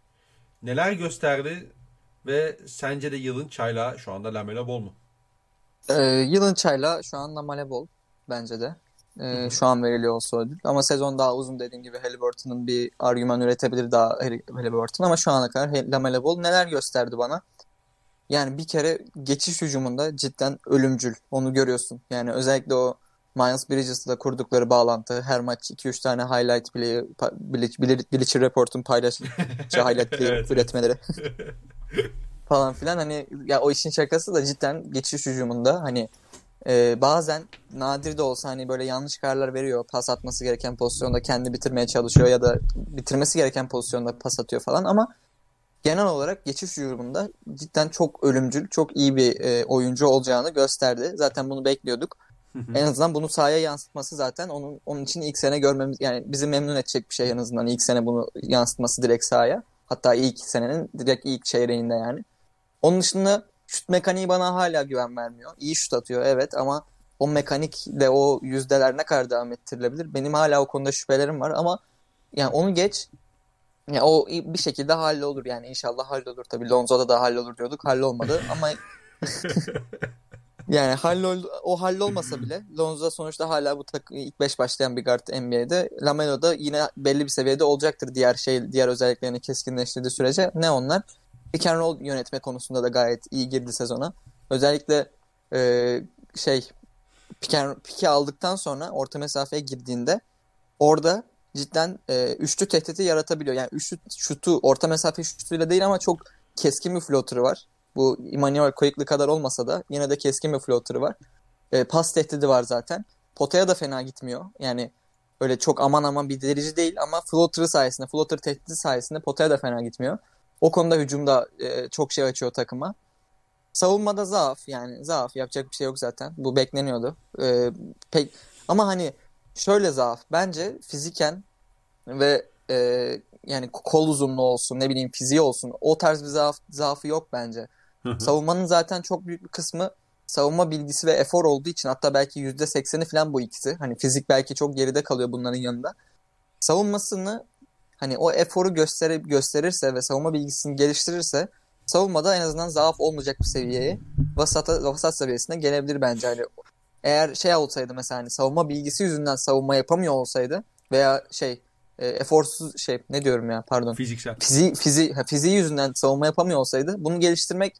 neler gösterdi ve sence de yılın çayla şu anda Lamelo Ball mu?
Ee, yılın çayla şu an Lamelo Ball bence de. Ee, şu an veriliyor olsa ödül. Ama sezon daha uzun dediğim gibi Halliburton'un bir argüman üretebilir daha Halliburton ama şu ana kadar Lamelo Ball neler gösterdi bana? Yani bir kere geçiş hücumunda cidden ölümcül. Onu görüyorsun. Yani özellikle o Miles Bridges'la kurdukları bağlantı, her maç 2-3 tane highlight play'i, Bleacher Report'un paylaştığı highlight play'i üretmeleri falan filan. Hani ya o işin şakası da cidden geçiş hücumunda hani e, bazen nadir de olsa hani böyle yanlış kararlar veriyor. Pas atması gereken pozisyonda kendi bitirmeye çalışıyor ya da bitirmesi gereken pozisyonda pas atıyor falan ama genel olarak geçiş hücumunda cidden çok ölümcül, çok iyi bir e, oyuncu olacağını gösterdi. Zaten bunu bekliyorduk en azından bunu sahaya yansıtması zaten onun onun için ilk sene görmemiz yani bizi memnun edecek bir şey en azından ilk sene bunu yansıtması direkt sahaya. Hatta ilk senenin direkt ilk çeyreğinde yani. Onun dışında şut mekaniği bana hala güven vermiyor. İyi şut atıyor evet ama o mekanik de o yüzdeler ne kadar devam ettirilebilir? Benim hala o konuda şüphelerim var ama yani onu geç ya o bir şekilde hallolur yani inşallah hallolur. Tabii Lonzo'da da hallolur diyorduk. Hallolmadı ama Yani hallol, o hallolmasa bile Lonzo sonuçta hala bu takım ilk 5 başlayan bir guard NBA'de. Lamelo da yine belli bir seviyede olacaktır diğer şey diğer özelliklerini keskinleştirdiği sürece. Ne onlar? Pick and roll yönetme konusunda da gayet iyi girdi sezona. Özellikle e, şey pick and, pick'i aldıktan sonra orta mesafeye girdiğinde orada cidden e, üçlü tehdidi yaratabiliyor. Yani üçlü şutu orta mesafe şutuyla değil ama çok keskin bir floater'ı var. Bu Emmanuel Quickly kadar olmasa da yine de keskin bir floater'ı var. E, pas tehdidi var zaten. Potaya da fena gitmiyor. Yani öyle çok aman aman bir derici değil ama floater'ı sayesinde, floater tehdidi sayesinde potaya da fena gitmiyor. O konuda hücumda e, çok şey açıyor takıma. Savunmada zaaf yani zaaf yapacak bir şey yok zaten. Bu bekleniyordu. E, pek ama hani şöyle zaaf. Bence fiziken ve e, yani kol uzunluğu olsun ne bileyim fiziği olsun o tarz bir zaaf, zaafı yok bence. Savunmanın zaten çok büyük bir kısmı savunma bilgisi ve efor olduğu için hatta belki %80'i falan bu ikisi. Hani fizik belki çok geride kalıyor bunların yanında. Savunmasını hani o eforu gösterir, gösterirse ve savunma bilgisini geliştirirse savunmada en azından zaaf olmayacak bir seviyeye vasat, vasat seviyesine gelebilir bence. Hani eğer şey olsaydı mesela hani savunma bilgisi yüzünden savunma yapamıyor olsaydı veya şey e, eforsuz şey ne diyorum ya pardon.
Fiziksel.
Fizi, fizi, fiziği yüzünden savunma yapamıyor olsaydı bunu geliştirmek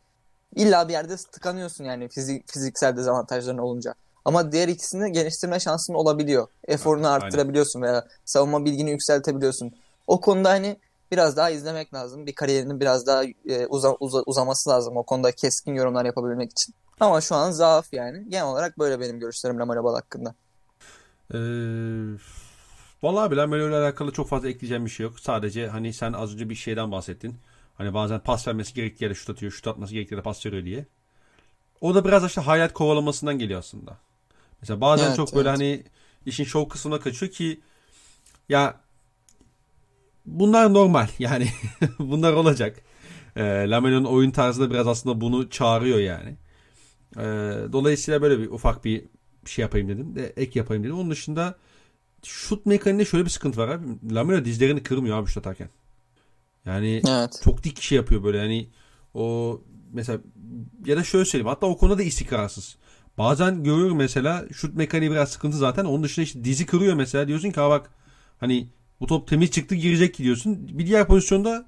illa bir yerde tıkanıyorsun yani fizik, fiziksel dezavantajların olunca. Ama diğer ikisini geliştirme şansın olabiliyor. Eforunu arttırabiliyorsun veya savunma bilgini yükseltebiliyorsun. O konuda hani biraz daha izlemek lazım. Bir kariyerinin biraz daha e, uza, uza, uzaması lazım o konuda keskin yorumlar yapabilmek için. Ama şu an zaaf yani. Genel olarak böyle benim görüşlerim Lamar Ball hakkında.
Ee, vallahi bilen böyle alakalı çok fazla ekleyeceğim bir şey yok. Sadece hani sen az önce bir şeyden bahsettin. Hani bazen pas vermesi gerektiği yere şut atıyor, şut atması gerektiği yere pas veriyor diye. O da biraz işte hayat kovalamasından geliyor aslında. Mesela bazen evet, çok evet. böyle hani işin show kısmına kaçıyor ki ya bunlar normal yani bunlar olacak. E, Lamelo'nun oyun tarzı da biraz aslında bunu çağırıyor yani. E, dolayısıyla böyle bir ufak bir şey yapayım dedim. De, ek yapayım dedim. Onun dışında şut mekaniğinde şöyle bir sıkıntı var abi. Lamelo dizlerini kırmıyor abi şut atarken. Yani evet. çok dik şey yapıyor böyle yani o mesela ya da şöyle söyleyeyim hatta o konuda da istikrarsız. Bazen görüyorum mesela şut mekaniği biraz sıkıntı zaten. Onun dışında işte dizi kırıyor mesela. Diyorsun ki ha bak hani bu top temiz çıktı girecek diyorsun. Bir diğer pozisyonda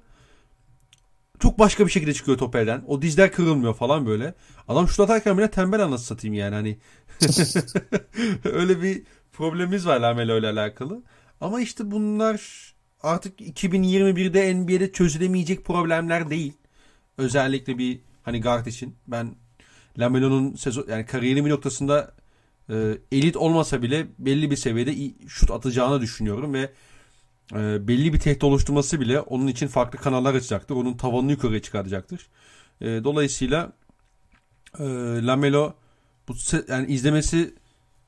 çok başka bir şekilde çıkıyor top elden. O dizler kırılmıyor falan böyle. Adam şut atarken bile tembel anası satayım yani hani. Öyle bir problemimiz var Lamelo ile alakalı. Ama işte bunlar artık 2021'de NBA'de çözülemeyecek problemler değil. Özellikle bir hani guard için. Ben Lamelo'nun sezon yani kariyerinin bir noktasında e, elit olmasa bile belli bir seviyede şut atacağını düşünüyorum ve e, belli bir tehdit oluşturması bile onun için farklı kanallar açacaktır. Onun tavanını yukarıya çıkaracaktır. E, dolayısıyla e, Lamelo bu yani izlemesi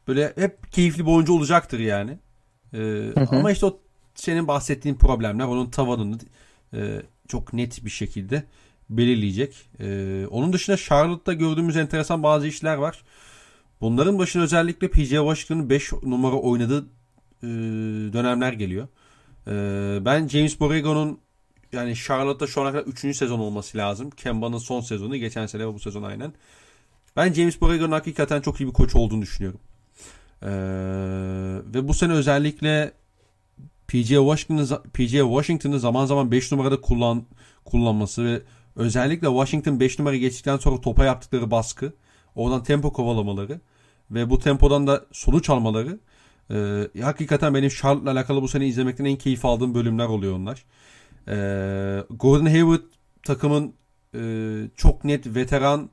böyle hep keyifli bir oyuncu olacaktır yani. E, hı hı. Ama işte o senin bahsettiğin problemler onun tavanını e, çok net bir şekilde belirleyecek. E, onun dışında Charlotte'da gördüğümüz enteresan bazı işler var. Bunların başına özellikle PJ Washington'ın 5 numara oynadığı e, dönemler geliyor. E, ben James Borrego'nun yani Charlotte'da şu ana kadar 3. sezon olması lazım. Kemba'nın son sezonu. Geçen sene ve bu sezon aynen. Ben James Borrego'nun hakikaten çok iyi bir koç olduğunu düşünüyorum. Ee, ve bu sene özellikle PJ Washington'ı PJ Washington'ı zaman zaman 5 numarada kullan kullanması ve özellikle Washington 5 numara geçtikten sonra topa yaptıkları baskı, oradan tempo kovalamaları ve bu tempodan da sonuç almaları e, hakikaten benim Charlotte'la alakalı bu sene izlemekten en keyif aldığım bölümler oluyor onlar. E, Gordon Hayward takımın e, çok net veteran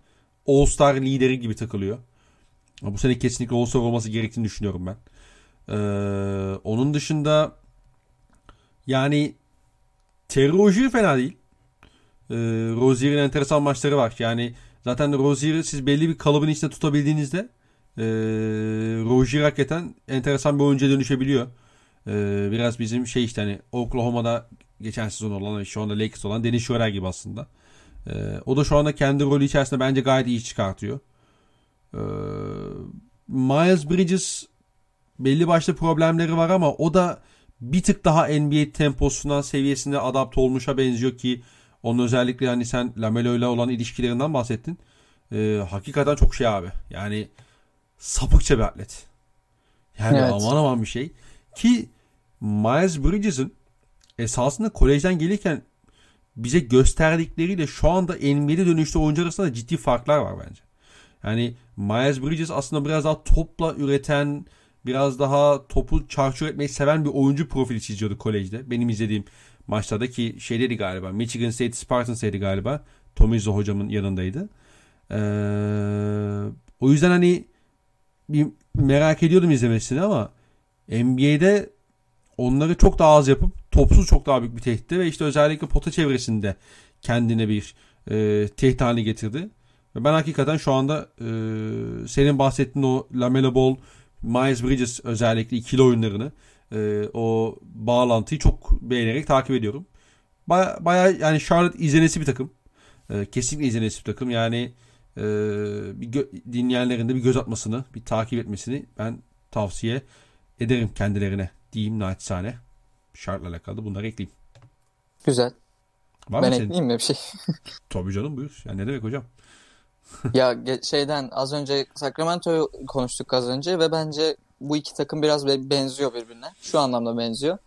All-Star lideri gibi takılıyor. Bu sene kesinlikle All-Star olması gerektiğini düşünüyorum ben. E, onun dışında yani Terry Rozier fena değil. E, Rozier'in enteresan maçları var. Yani zaten Rozier'i siz belli bir kalıbın içinde tutabildiğinizde e, Rozier hakikaten enteresan bir oyuncuya dönüşebiliyor. E, biraz bizim şey işte hani Oklahoma'da geçen sezon olan şu anda Lakers olan Dennis Schroeder gibi aslında. E, o da şu anda kendi rolü içerisinde bence gayet iyi çıkartıyor. E, Miles Bridges belli başlı problemleri var ama o da bir tık daha NBA temposundan seviyesinde adapte olmuşa benziyor ki onun özellikle hani sen Lamelo ile olan ilişkilerinden bahsettin. Ee, hakikaten çok şey abi. Yani sapıkça bir atlet. Yani evet. aman aman bir şey. Ki Miles Bridges'ın esasında kolejden gelirken bize gösterdikleriyle şu anda NBA'de dönüştüğü oyuncu arasında ciddi farklar var bence. Yani Miles Bridges aslında biraz daha topla üreten, biraz daha topu çarçur etmeyi seven bir oyuncu profili çiziyordu kolejde. Benim izlediğim maçlarda ki şeydeydi galiba. Michigan State Spartans'taydı galiba. Tomizzo hocamın yanındaydı. Ee, o yüzden hani bir merak ediyordum izlemesini ama NBA'de onları çok daha az yapıp topsuz çok daha büyük bir tehditti ve işte özellikle pota çevresinde kendine bir e, tehdit haline getirdi. Ve ben hakikaten şu anda e, senin bahsettiğin o Lamelo Ball Miles Bridges özellikle ikili oyunlarını e, o bağlantıyı çok beğenerek takip ediyorum. Baya, baya yani Charlotte izlenesi bir takım. E, kesinlikle izlenesi bir takım. Yani e, bir gö- dinleyenlerin de bir göz atmasını, bir takip etmesini ben tavsiye ederim kendilerine diyeyim naçizane. Charlotte'la alakalı bunları ekleyeyim.
Güzel. Var ben ekleyeyim mi bir şey?
Tabii canım buyur. Yani ne demek hocam?
ya şeyden az önce Sacramento'yu konuştuk az önce ve bence bu iki takım biraz benziyor birbirine. Şu anlamda benziyor.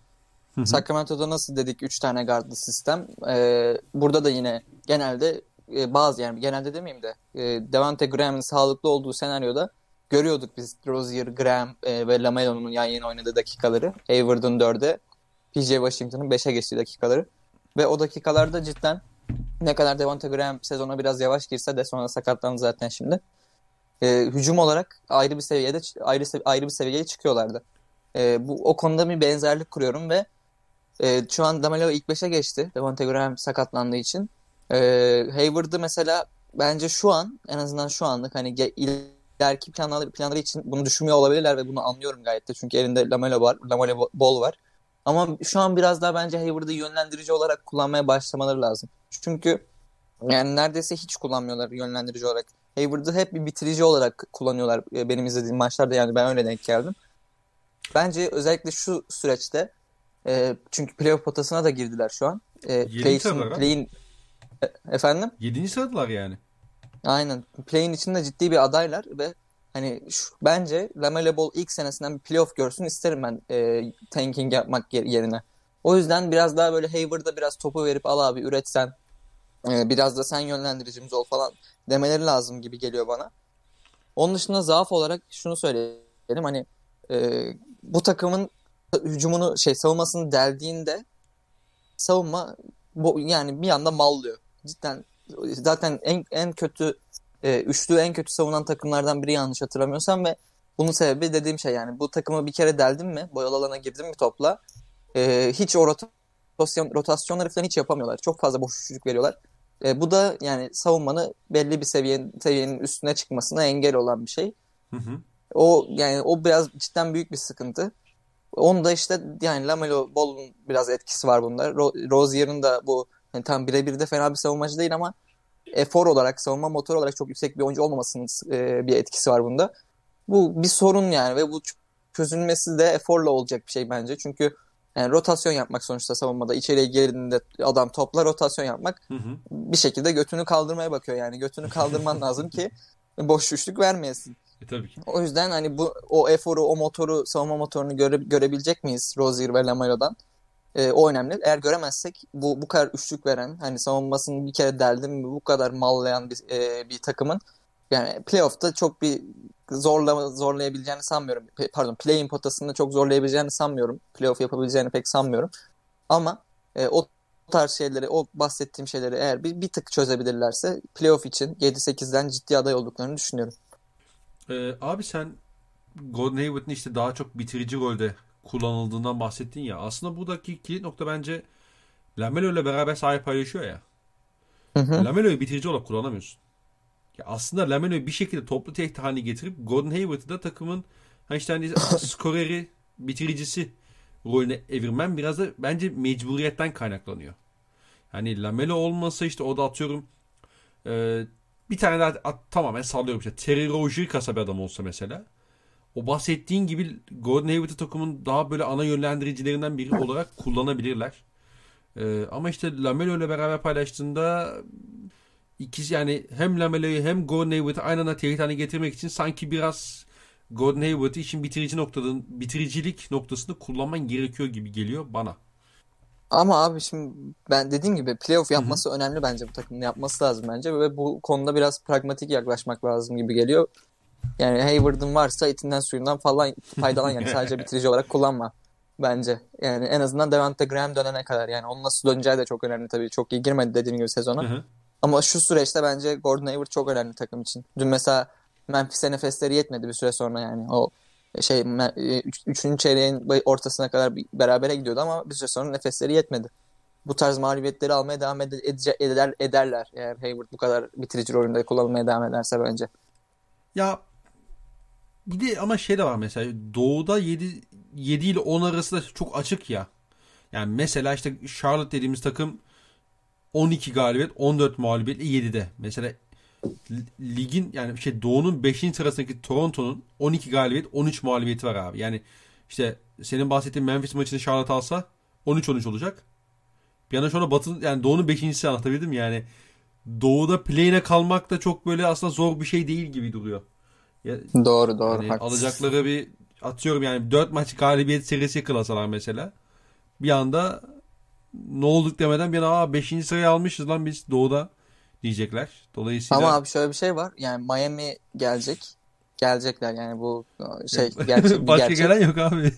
Sacramento'da nasıl dedik 3 tane gardlı sistem. Ee, burada da yine genelde e, bazı yani genelde demeyeyim de e, Devante Graham'ın sağlıklı olduğu senaryoda görüyorduk biz Rozier, Graham e, ve Lamelo'nun yan yana oynadığı dakikaları. Hayward'ın 4'e, PJ Washington'ın 5'e geçtiği dakikaları. Ve o dakikalarda cidden ne kadar Devonta Graham sezona biraz yavaş girse de sonra sakatlandı zaten şimdi. E, hücum olarak ayrı bir seviyede ayrı ayrı bir seviyeye çıkıyorlardı. E, bu o konuda bir benzerlik kuruyorum ve e, şu an Damelo ilk 5'e geçti. Devonta Graham sakatlandığı için. E, Hayward'ı mesela bence şu an en azından şu anlık hani ileriki planları, planları için bunu düşünmüyor olabilirler ve bunu anlıyorum gayet de. Çünkü elinde Lamelo var, Lamelo Ball var. Ama şu an biraz daha bence Hayward'ı yönlendirici olarak kullanmaya başlamaları lazım. Çünkü yani neredeyse hiç kullanmıyorlar yönlendirici olarak. Hayward'ı hep bir bitirici olarak kullanıyorlar e, benim izlediğim maçlarda yani ben öyle denk geldim. Bence özellikle şu süreçte e, çünkü playoff potasına da girdiler şu an. E, play'in, play'in e, efendim?
7. sıradılar yani.
Aynen. Play'in içinde ciddi bir adaylar ve hani şu, bence Lamelo Ball ilk senesinden bir playoff görsün isterim ben e, tanking yapmak yerine. O yüzden biraz daha böyle Hayward'a biraz topu verip al abi üretsen e, biraz da sen yönlendiricimiz ol falan demeleri lazım gibi geliyor bana. Onun dışında zaaf olarak şunu söyleyelim hani e, bu takımın hücumunu şey savunmasını deldiğinde savunma bu, yani bir anda mallıyor. Cidden zaten en en kötü e, üçlü en kötü savunan takımlardan biri yanlış hatırlamıyorsam ve bunun sebebi dediğim şey yani bu takımı bir kere deldim mi boyalı alana girdim mi topla e, hiç o rotasyon, rotasyonları falan hiç yapamıyorlar. Çok fazla boş üçlük veriyorlar. E, bu da yani savunmanı belli bir seviyenin, seviyenin üstüne çıkmasına engel olan bir şey. Hı hı. O yani o biraz cidden büyük bir sıkıntı. Onu da işte yani Lamelo Ball'un biraz etkisi var bunda. Ro Rozier'in de bu yani tam birebir de fena bir savunmacı değil ama efor olarak, savunma motoru olarak çok yüksek bir oyuncu olmamasının e, bir etkisi var bunda. Bu bir sorun yani ve bu çözülmesi de eforla olacak bir şey bence. Çünkü yani rotasyon yapmak sonuçta savunmada. içeriye girdiğinde adam topla rotasyon yapmak hı hı. bir şekilde götünü kaldırmaya bakıyor yani. Götünü kaldırman lazım ki boş üçlük vermeyesin.
E, tabii ki.
O yüzden hani bu o eforu, o motoru, savunma motorunu göre, görebilecek miyiz Rozier ve Lamelo'dan? E, o önemli. Eğer göremezsek bu bu kadar üçlük veren, hani savunmasını bir kere deldim bu kadar mallayan bir, e, bir takımın yani playoff'ta çok bir zorla zorlayabileceğini sanmıyorum. Pardon, play-in potasında çok zorlayabileceğini sanmıyorum. Playoff yapabileceğini pek sanmıyorum. Ama e, o tarz şeyleri, o bahsettiğim şeyleri eğer bir, bir tık çözebilirlerse playoff için 7-8'den ciddi aday olduklarını düşünüyorum.
Ee, abi sen Golden Hayward'ın işte daha çok bitirici rolde kullanıldığından bahsettin ya. Aslında buradaki kilit nokta bence Lamelo ile beraber sahip paylaşıyor ya. Lamelo'yu bitirici olarak kullanamıyorsun. Ya aslında Lamelo'yu bir şekilde toplu tehdit haline getirip Gordon Hayward'ı da takımın hani işte hani skoreri, bitiricisi rolüne evirmen biraz da bence mecburiyetten kaynaklanıyor. Yani Lamelo olmasa işte o da atıyorum e, bir tane daha at, tamamen sallıyorum işte Terry Rozier kasa bir adam olsa mesela. O bahsettiğin gibi Gordon Hayward'ı takımın daha böyle ana yönlendiricilerinden biri olarak kullanabilirler. Ee, ama işte Lamelo ile beraber paylaştığında ikisi yani hem Lamelo'yu hem Gordon Hayward'ı aynı anda tehdit haline getirmek için sanki biraz Gordon Hayward'ı işin bitirici noktadan bitiricilik noktasında kullanman gerekiyor gibi geliyor bana.
Ama abi şimdi ben dediğim gibi playoff yapması Hı-hı. önemli bence bu takımın yapması lazım bence ve bu konuda biraz pragmatik yaklaşmak lazım gibi geliyor. Yani Hayward'ın varsa etinden suyundan falan faydalan yani sadece bitirici olarak kullanma bence. Yani en azından Devante Graham dönene kadar yani onun nasıl döneceği de çok önemli tabii. Çok iyi girmedi dediğim gibi sezona. Ama şu süreçte bence Gordon Hayward çok önemli takım için. Dün mesela Memphis'e nefesleri yetmedi bir süre sonra yani. O şey e, üç, üçüncü çeyreğin ortasına kadar berabere gidiyordu ama bir süre sonra nefesleri yetmedi. Bu tarz mağlubiyetleri almaya devam ed- ed- eder, ederler eğer Hayward bu kadar bitirici rolünde kullanılmaya devam ederse bence.
Ya bir de ama şey de var mesela Doğu'da 7, 7 ile 10 arası da çok açık ya. Yani mesela işte Charlotte dediğimiz takım 12 galibiyet 14 mağlubiyet 7'de. Mesela ligin yani şey Doğu'nun 5. sırasındaki Toronto'nun 12 galibiyet 13 mağlubiyeti var abi. Yani işte senin bahsettiğin Memphis maçını Charlotte alsa 13-13 olacak. Bir yana sonra Batı yani Doğu'nun 5.si anlatabildim yani. Doğu'da play'ine kalmak da çok böyle aslında zor bir şey değil gibi duruyor.
Ya, doğru doğru.
Yani alacakları bir atıyorum yani 4 maç galibiyet serisi yakalasalar mesela. Bir anda ne olduk demeden bir anda 5. sırayı almışız lan biz Doğu'da diyecekler. Dolayısıyla
Ama abi şöyle bir şey var. Yani Miami gelecek. Gelecekler yani bu şey gerçek
Başka
gerçek.
gelen yok abi.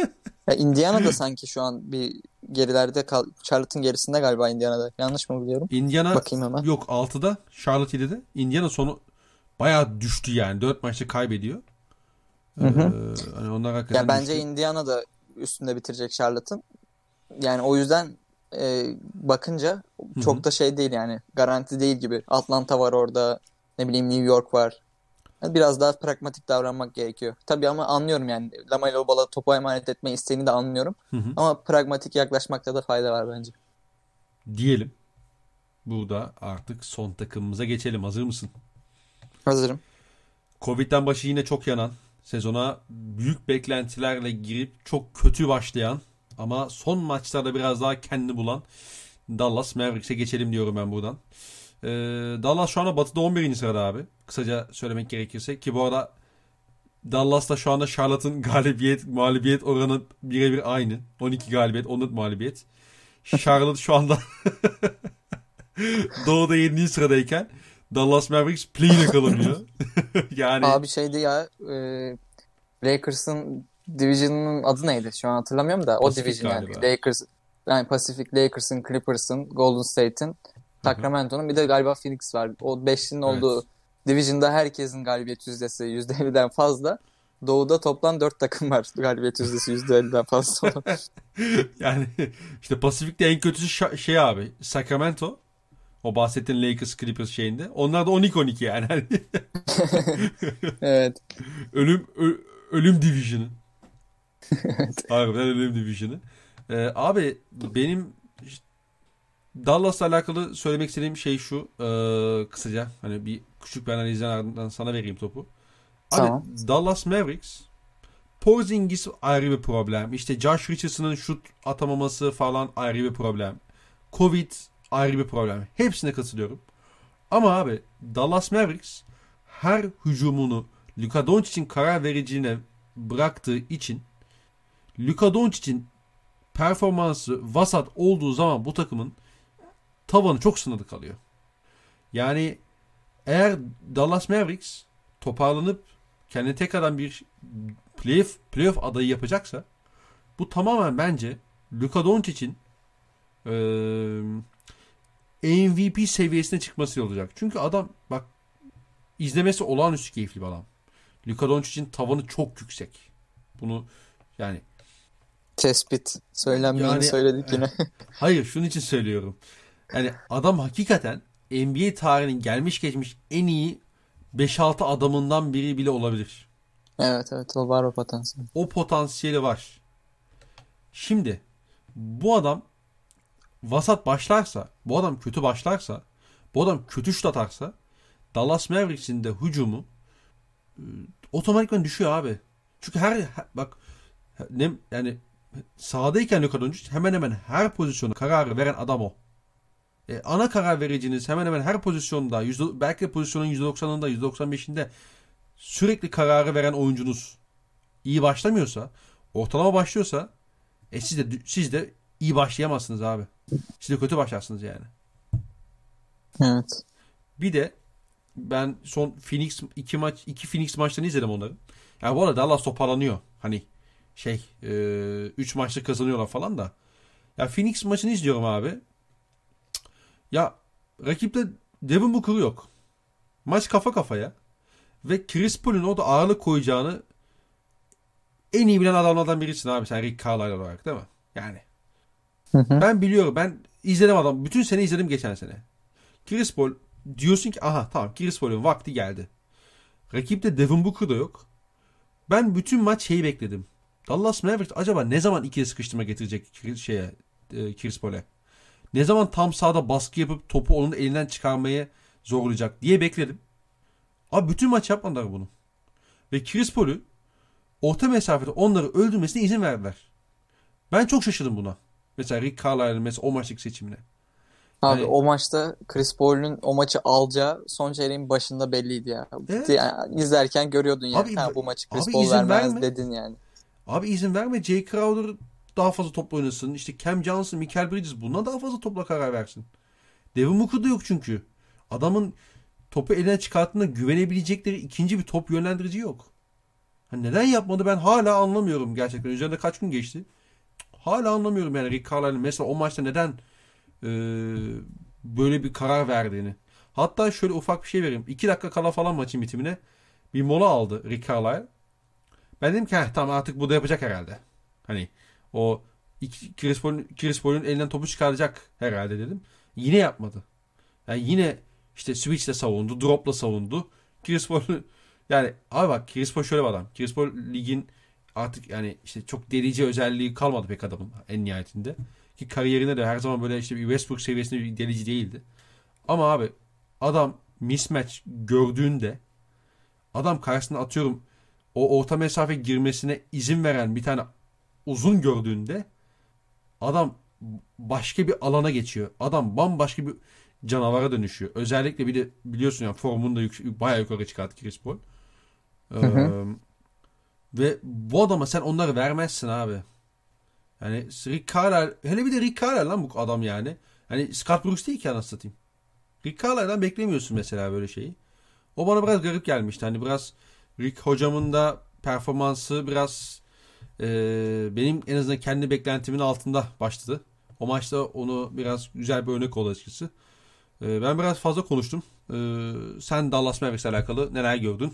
ya Indiana da sanki şu an bir gerilerde kal Charlotte'ın gerisinde galiba Indiana'da. Yanlış mı biliyorum?
Indiana Bakayım hemen. yok 6'da Charlotte 7'de. Indiana sonu bayağı düştü yani. 4 maçta kaybediyor.
Hı hı. Ee, hani onlar hakikaten ya bence düştü. Indiana da üstünde bitirecek Charlotte'ın. Yani o yüzden e, bakınca çok Hı-hı. da şey değil yani garanti değil gibi. Atlanta var orada ne bileyim New York var. Yani biraz daha pragmatik davranmak gerekiyor. Tabii ama anlıyorum yani Lamelo Ball'a topu emanet etme isteğini de anlıyorum. Hı-hı. Ama pragmatik yaklaşmakta da fayda var bence.
Diyelim. Burada artık son takımımıza geçelim. Hazır mısın?
Hazırım.
Covid'den başı yine çok yanan, sezona büyük beklentilerle girip çok kötü başlayan ama son maçlarda biraz daha kendini bulan Dallas Mavericks'e geçelim diyorum ben buradan. Ee, Dallas şu anda batıda 11. sırada abi. Kısaca söylemek gerekirse. Ki bu arada Dallas'ta şu anda Charlotte'ın galibiyet, mağlubiyet oranı birebir aynı. 12 galibiyet, 14 mağlubiyet. Charlotte şu anda Doğu'da 7. sıradayken Dallas Mavericks play'ine kalamıyor.
yani Abi şeydi ya e, Lakers'ın Division'ın adı neydi? Şu an hatırlamıyorum da o Pacific Division galiba. yani. Lakers yani Pacific Lakers'ın, Clippers'ın, Golden State'in, Sacramento'nun bir de galiba Phoenix var. O beşlinin evet. olduğu Division'da herkesin galibiyet yüzdesi %50'den fazla. Doğu'da toplam 4 takım var galibiyet yüzdesi %50'den fazla
yani işte Pasifik'te en kötüsü şey abi Sacramento. O bahsettiğin Lakers Clippers şeyinde. Onlar da 12-12 yani.
evet.
Ölüm ö, ölüm division'ı.
Evet.
Harbiden önemli Division'ı. Ee, abi benim Dallas'la alakalı söylemek istediğim şey şu ee, kısaca hani bir küçük bir analizden ardından sana vereyim topu. Abi
Tamam.
Dallas Mavericks Porzingis ayrı bir problem. İşte Josh Richardson'ın şut atamaması falan ayrı bir problem. Covid ayrı bir problem. Hepsine katılıyorum. Ama abi Dallas Mavericks her hücumunu Luka Doncic'in karar vericiliğine bıraktığı için Luka Doncic'in performansı vasat olduğu zaman bu takımın tavanı çok sınırlı kalıyor. Yani eğer Dallas Mavericks toparlanıp kendine tekrardan bir playoff, playoff adayı yapacaksa bu tamamen bence Luka Doncic'in eee MVP seviyesine çıkması olacak. Çünkü adam bak izlemesi olağanüstü keyifli bir adam. Luka Doncic'in tavanı çok yüksek. Bunu yani
Tespit. Söylenmeyeni
Yani-
söyledik yine.
hayır şunun için söylüyorum. Yani adam hakikaten NBA tarihinin gelmiş geçmiş en iyi 5-6 adamından biri bile olabilir.
Evet evet o var o potansiyel.
O potansiyeli var. Şimdi bu adam vasat başlarsa, bu adam kötü başlarsa, bu adam kötü şut atarsa Dallas Mavericks'in de hücumu e, otomatikman düşüyor abi. Çünkü her, her- bak ne yani sahadayken Luka Doncic hemen hemen her pozisyonu kararı veren adam o. E, ana karar vericiniz hemen hemen her pozisyonda yüzde, belki de pozisyonun %90'ında %95'inde sürekli kararı veren oyuncunuz iyi başlamıyorsa, ortalama başlıyorsa e siz de siz de iyi başlayamazsınız abi. Siz de kötü başlarsınız yani.
Evet.
Bir de ben son Phoenix iki maç iki Phoenix maçlarını izledim onların. Yani bu arada Dallas toparlanıyor. Hani şey 3 maçta kazanıyorlar falan da. Ya Phoenix maçını izliyorum abi. Ya rakipte Devin Booker yok. Maç kafa kafaya. Ve Chris Paul'un orada ağırlık koyacağını en iyi bilen adamlardan birisin abi sen Rick Carlisle olarak değil mi? Yani
Hı hı.
ben biliyorum ben izledim adam. Bütün sene izledim geçen sene. Chris Paul diyorsun ki aha tamam Chris Paul'un vakti geldi. Rakipte Devin Booker da yok. Ben bütün maç şeyi bekledim. Dallas Mavericks acaba ne zaman ikili sıkıştırma getirecek şeye e, Chris Paul'e? Ne zaman tam sahada baskı yapıp topu onun elinden çıkarmayı zorlayacak diye bekledim. Abi bütün maç yapmadılar bunu. Ve Chris Paul'ü orta mesafede onları öldürmesine izin verdiler. Ben çok şaşırdım buna. Mesela Rick Carlisle'ın mesela o maçlık seçimine.
Abi
Yani-
o maçta Chris Paul'un o maçı alacağı son çeyreğin başında belliydi ya.
Evet.
Yani izlerken görüyordun yani.
Abi-
ha, bu maçı Chris
abi
Paul vermez
verme.
dedin yani.
Abi izin verme. Jay Crowder daha fazla top oynasın. İşte Cam Johnson, Michael Bridges buna daha fazla topla karar versin. Devin Booker da yok çünkü. Adamın topu eline çıkarttığında güvenebilecekleri ikinci bir top yönlendirici yok. Ha neden yapmadı ben hala anlamıyorum gerçekten. Üzerinde kaç gün geçti. Hala anlamıyorum yani Rick Carlisle'ın mesela o maçta neden e, böyle bir karar verdiğini. Hatta şöyle ufak bir şey vereyim. 2 dakika kala falan maçın bitimine bir mola aldı Rick Carlisle. Ben dedim ki "Heh, tamam artık bu da yapacak herhalde. Hani o Chris Paul'un elinden topu çıkaracak herhalde dedim. Yine yapmadı. Yani yine işte switch'le savundu, drop'la savundu. Chris Paul yani abi bak Chris Paul şöyle bir adam. Chris Paul ligin artık yani işte çok delici özelliği kalmadı pek adamın en nihayetinde. Ki kariyerinde de her zaman böyle işte bir Westbrook seviyesinde bir delici değildi. Ama abi adam mismatch gördüğünde adam karşısına atıyorum o orta mesafe girmesine izin veren bir tane uzun gördüğünde adam başka bir alana geçiyor. Adam bambaşka bir canavara dönüşüyor. Özellikle bir de biliyorsun ya formunu da yük- bayağı yukarı çıkarttı Chris Paul. Ee,
hı.
Ve bu adama sen onları vermezsin abi. Yani Rick Carlisle hele bir de Rick Carlisle lan bu adam yani. Hani Scott Brooks değil ki anasını. Rick Carlisle'dan beklemiyorsun mesela böyle şeyi. O bana biraz garip gelmişti. Hani biraz Rick hocamın da performansı biraz e, benim en azından kendi beklentimin altında başladı. O maçta onu biraz güzel bir örnek oldu açıkçası. E, ben biraz fazla konuştum. E, sen Dallas Mavericks'le alakalı neler gördün?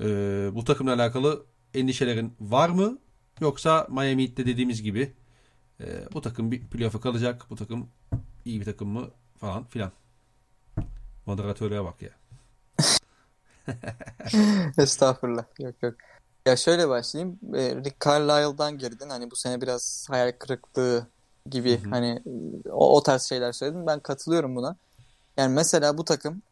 E, bu takımla alakalı endişelerin var mı? Yoksa Miami Heat'te dediğimiz gibi e, bu takım bir playoff'a kalacak. Bu takım iyi bir takım mı? Falan filan. Moderatörlüğe bak ya.
Estağfurullah. Yok yok. Ya şöyle başlayayım. Ee, Rick Carlisle'dan girdin. Hani bu sene biraz hayal kırıklığı gibi
Hı hı.
hani o, o tarz şeyler söyledin. Ben katılıyorum buna. Yani mesela bu takım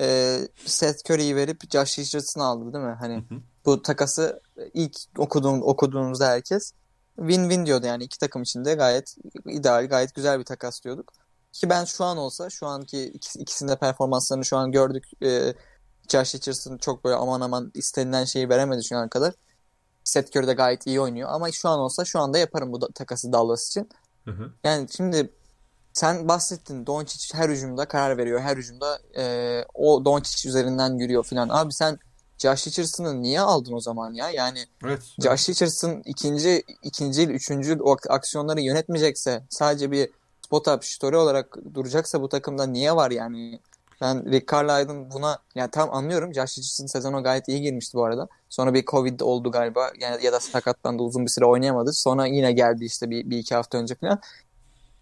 e, Seth Curry'i verip Josh Richardson'ı aldı değil mi? Hani
Hı hı.
Bu takası ilk okuduğum, okuduğumuzda herkes win-win diyordu yani iki takım için de gayet ideal, gayet güzel bir takas diyorduk. Ki ben şu an olsa, şu anki ikisi, ikisinin de performanslarını şu an gördük. Ee, Josh Richardson çok böyle aman aman istenilen şeyi veremedi şu ana kadar. Seth Curry de gayet iyi oynuyor ama şu an olsa şu anda yaparım bu da, takası Dallas için.
Hı hı.
Yani şimdi sen bahsettin Doncic her hücumda karar veriyor. Her hücumda e, o Doncic üzerinden yürüyor filan. Abi sen Josh Richardson'ı niye aldın o zaman ya? Yani
Evet.
Josh Richardson ikinci, ikinci, üçüncü o aksiyonları yönetmeyecekse sadece bir spot up story olarak duracaksa bu takımda niye var yani? Ben Rick Carlisle'ın buna yani tam anlıyorum. Josh Richardson sezona gayet iyi girmişti bu arada. Sonra bir Covid oldu galiba yani ya da sakatlandı uzun bir süre oynayamadı. Sonra yine geldi işte bir, bir iki hafta önce falan.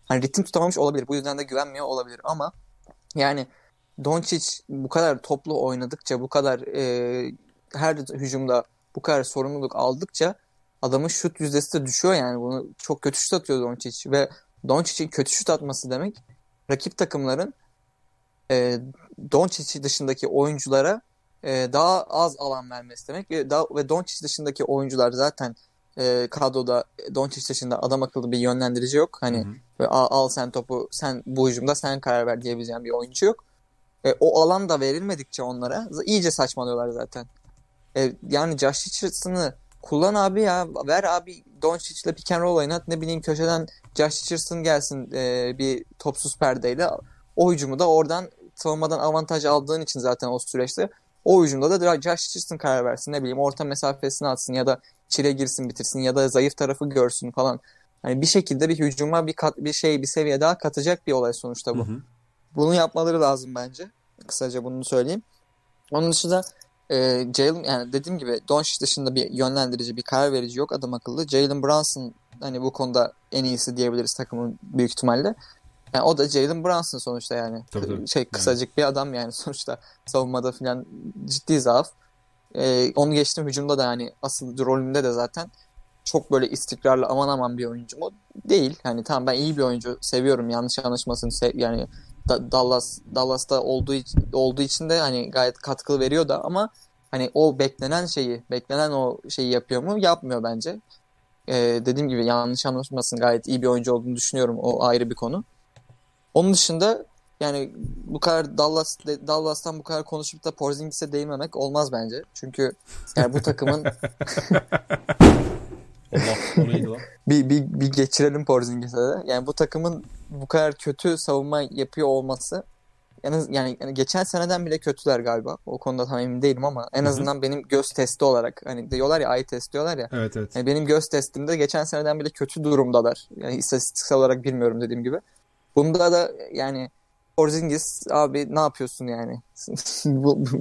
Hani ritim tutamamış olabilir. Bu yüzden de güvenmiyor olabilir ama yani Doncic bu kadar toplu oynadıkça bu kadar e, her hücumda bu kadar sorumluluk aldıkça adamın şut yüzdesi de düşüyor yani. Bunu çok kötü şut atıyor Doncic ve Doncic'in kötü şut atması demek rakip takımların e, Doncic dışındaki oyunculara e, daha az alan vermesi demek ve, daha, ve Doncic dışındaki oyuncular zaten e, kadroda Doncic dışında adam akıllı bir yönlendirici yok. Hani
Hı hı.
ve al, al sen topu sen bu hücumda sen karar ver diyebileceğin bir oyuncu yok. E, o alan da verilmedikçe onlara iyice saçmalıyorlar zaten. E, yani Josh Richardson'ı kullan abi ya. Ver abi Doncic'le pick and roll oynat. Ne bileyim köşeden Josh Richardson gelsin e, bir topsuz perdeyle. O hücumu da oradan savunmadan avantaj aldığın için zaten o süreçte o hücumda da Josh Richardson karar versin. Ne bileyim orta mesafesini atsın ya da içeri girsin bitirsin ya da zayıf tarafı görsün falan. Hani bir şekilde bir hücuma bir kat, bir şey bir seviye daha katacak bir olay sonuçta bu.
Hı hı.
Bunu yapmaları lazım bence. Kısaca bunu söyleyeyim. Onun dışında e, Jalen yani dediğim gibi Doncic dışında bir yönlendirici, bir karar verici yok adam akıllı. Jalen Brunson hani bu konuda en iyisi diyebiliriz takımın büyük ihtimalle. Yani o da Jalen Brunson sonuçta yani.
Tabii, tabii.
Şey kısacık bir adam yani sonuçta savunmada falan ciddi zaaf. E, onu geçtim hücumda da yani asıl rolünde de zaten çok böyle istikrarlı aman aman bir oyuncu mu? Değil. Hani tamam ben iyi bir oyuncu seviyorum. Yanlış anlaşmasın. Se- yani Da- Dallas Dallas'ta olduğu olduğu için de hani gayet katkı veriyor da ama hani o beklenen şeyi, beklenen o şeyi yapıyor mu? Yapmıyor bence. Ee, dediğim gibi yanlış anlaşılmasın gayet iyi bir oyuncu olduğunu düşünüyorum. O ayrı bir konu. Onun dışında yani bu kadar Dallas Dallas'tan bu kadar konuşup da Porzingis'e değinmemek olmaz bence. Çünkü yani bu takımın
Allah o neydi lan?
bir, bir, bir geçirelim Porzingis'e de. Yani bu takımın bu kadar kötü savunma yapıyor olması yani, yani, yani geçen seneden bile kötüler galiba. O konuda tam emin değilim ama en azından benim göz testi olarak hani diyorlar ya eye test diyorlar ya.
Evet evet.
Yani benim göz testimde geçen seneden bile kötü durumdalar. Yani istatistiksel olarak bilmiyorum dediğim gibi. Bunda da yani Porzingis abi ne yapıyorsun yani?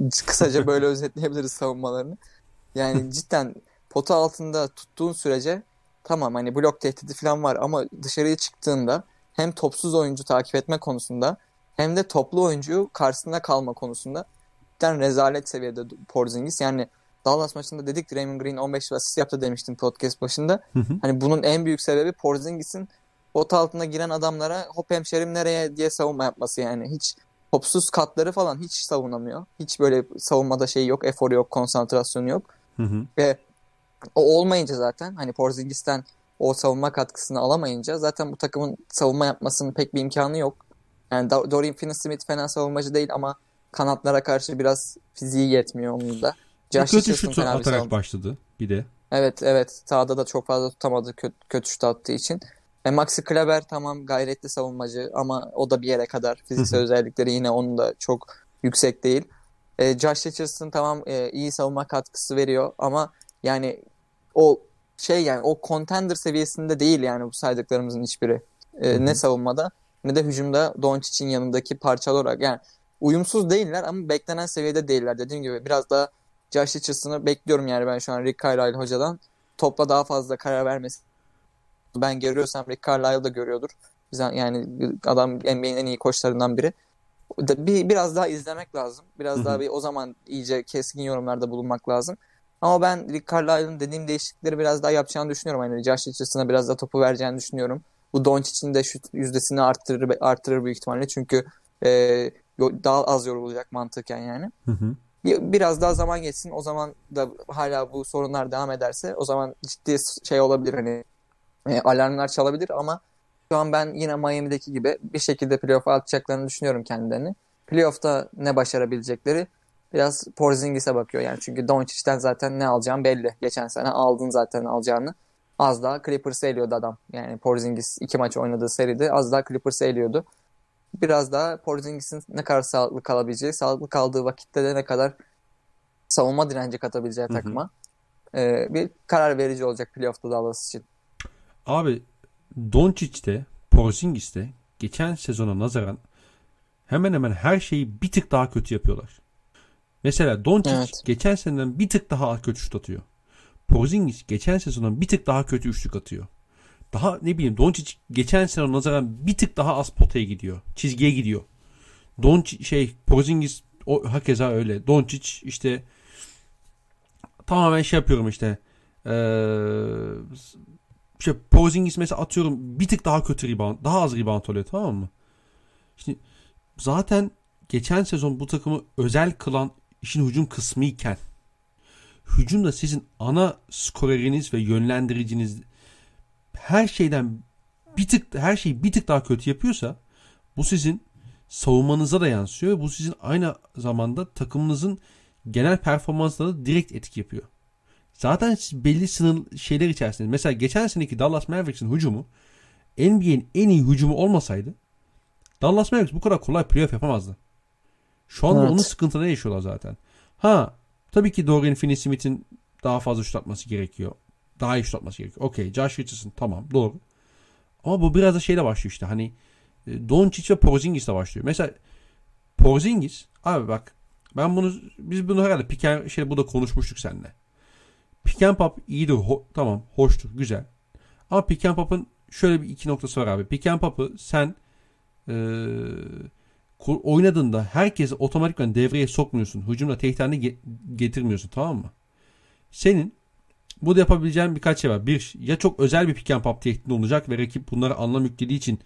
Kısaca böyle özetleyebiliriz savunmalarını. Yani cidden pota altında tuttuğun sürece tamam hani blok tehdidi falan var ama dışarıya çıktığında hem topsuz oyuncu takip etme konusunda hem de toplu oyuncuyu karşısında kalma konusunda cidden rezalet seviyede Porzingis. Yani Dallas maçında dedik Draymond Green 15 asist yaptı demiştim podcast başında.
Hı hı.
Hani bunun en büyük sebebi Porzingis'in pot altına giren adamlara hop hemşerim nereye diye savunma yapması yani. Hiç topsuz katları falan hiç savunamıyor. Hiç böyle savunmada şey yok, eforu yok, konsantrasyonu yok.
Hı hı.
Ve o olmayınca zaten hani Porzingis'ten o savunma katkısını alamayınca zaten bu takımın savunma yapmasının pek bir imkanı yok. Yani Do- Dorian Finney-Smith fena savunmacı değil ama kanatlara karşı biraz fiziği yetmiyor onun da. Josh
kötü şut atarak
savun-
başladı bir de.
Evet evet sahada da çok fazla tutamadı kötü, kötü şut attığı için. E, Maxi Kleber tamam gayretli savunmacı ama o da bir yere kadar. Fiziksel özellikleri yine onun da çok yüksek değil. E, Josh Richardson tamam e, iyi savunma katkısı veriyor ama yani o şey yani o contender seviyesinde değil yani bu saydıklarımızın hiçbiri. E, ne savunmada ne de hücumda Doncic'in yanındaki parçalar olarak yani uyumsuz değiller ama beklenen seviyede değiller. Dediğim gibi biraz daha Josh Richardson'ı bekliyorum yani ben şu an Rick Carlisle hocadan. Topla daha fazla karar vermesi. Ben görüyorsam Rick Carlisle da görüyordur. Yani adam NBA'nin en iyi koçlarından biri. Bir, biraz daha izlemek lazım. Biraz daha bir o zaman iyice keskin yorumlarda bulunmak lazım. Ama ben Rick Carlisle'ın dediğim değişiklikleri biraz daha yapacağını düşünüyorum. Hani Josh Richardson'a biraz da topu vereceğini düşünüyorum. Bu Doncic'in de şut yüzdesini arttırır, arttırır büyük ihtimalle. Çünkü e, daha az yorulacak mantıken yani.
Hı hı.
Biraz daha zaman geçsin. O zaman da hala bu sorunlar devam ederse o zaman ciddi şey olabilir hani e, alarmlar çalabilir ama şu an ben yine Miami'deki gibi bir şekilde playoff'a atacaklarını düşünüyorum kendilerini. Playoff'ta ne başarabilecekleri biraz Porzingis'e bakıyor yani. Çünkü Doncic'ten zaten ne alacağım belli. Geçen sene aldın zaten alacağını. Az daha Clippers'ı eliyordu adam. Yani Porzingis iki maç oynadığı seride az daha Clippers'ı eliyordu. Biraz daha Porzingis'in ne kadar sağlıklı kalabileceği, sağlıklı kaldığı vakitte de ne kadar savunma direnci katabileceği hı hı. takıma e, bir karar verici olacak playoff'ta Dallas için.
Abi Doncic'te, Porzingis'te geçen sezona nazaran hemen hemen her şeyi bir tık daha kötü yapıyorlar. Mesela Doncic evet. geçen seneden bir tık daha kötü şut atıyor. Porzingis geçen sezondan bir tık daha kötü üçlük atıyor. Daha ne bileyim Doncic geçen sene nazaran bir tık daha az potaya gidiyor. Çizgiye gidiyor. Doncic şey Porzingis o hakeza öyle. Doncic işte tamamen şey yapıyorum işte. Ee, işte Porzingis mesela atıyorum bir tık daha kötü rebound, daha az rebound oluyor tamam mı? Şimdi zaten geçen sezon bu takımı özel kılan işin hücum kısmı iken hücumda sizin ana skoreriniz ve yönlendiriciniz her şeyden bir tık her şeyi bir tık daha kötü yapıyorsa bu sizin savunmanıza da yansıyor ve bu sizin aynı zamanda takımınızın genel performansına da direkt etki yapıyor. Zaten belli sınır şeyler içerisinde. Mesela geçen seneki Dallas Mavericks'in hücumu NBA'in en iyi hücumu olmasaydı Dallas Mavericks bu kadar kolay playoff yapamazdı. Şu anda evet. onun sıkıntıları yaşıyorlar zaten. Ha tabii ki Dorian Finney-Smith'in daha fazla şut atması gerekiyor. Daha iyi şut atması gerekiyor. Okey Josh Richardson tamam doğru. Ama bu biraz da şeyle başlıyor işte hani e, Doncic ve Porzingis ile başlıyor. Mesela Porzingis abi bak ben bunu biz bunu herhalde piken şey burada konuşmuştuk seninle. Pick and pop iyidir. Ho, tamam hoştur. Güzel. Ama pick and pop'ın şöyle bir iki noktası var abi. Pick and pop'ı sen e, oynadığında herkesi otomatikman devreye sokmuyorsun. Hücumda tehditlerini getirmiyorsun tamam mı? Senin burada yapabileceğin birkaç şey var. Bir, ya çok özel bir pick and pop tehdidi olacak ve rakip bunları anlam yüklediği için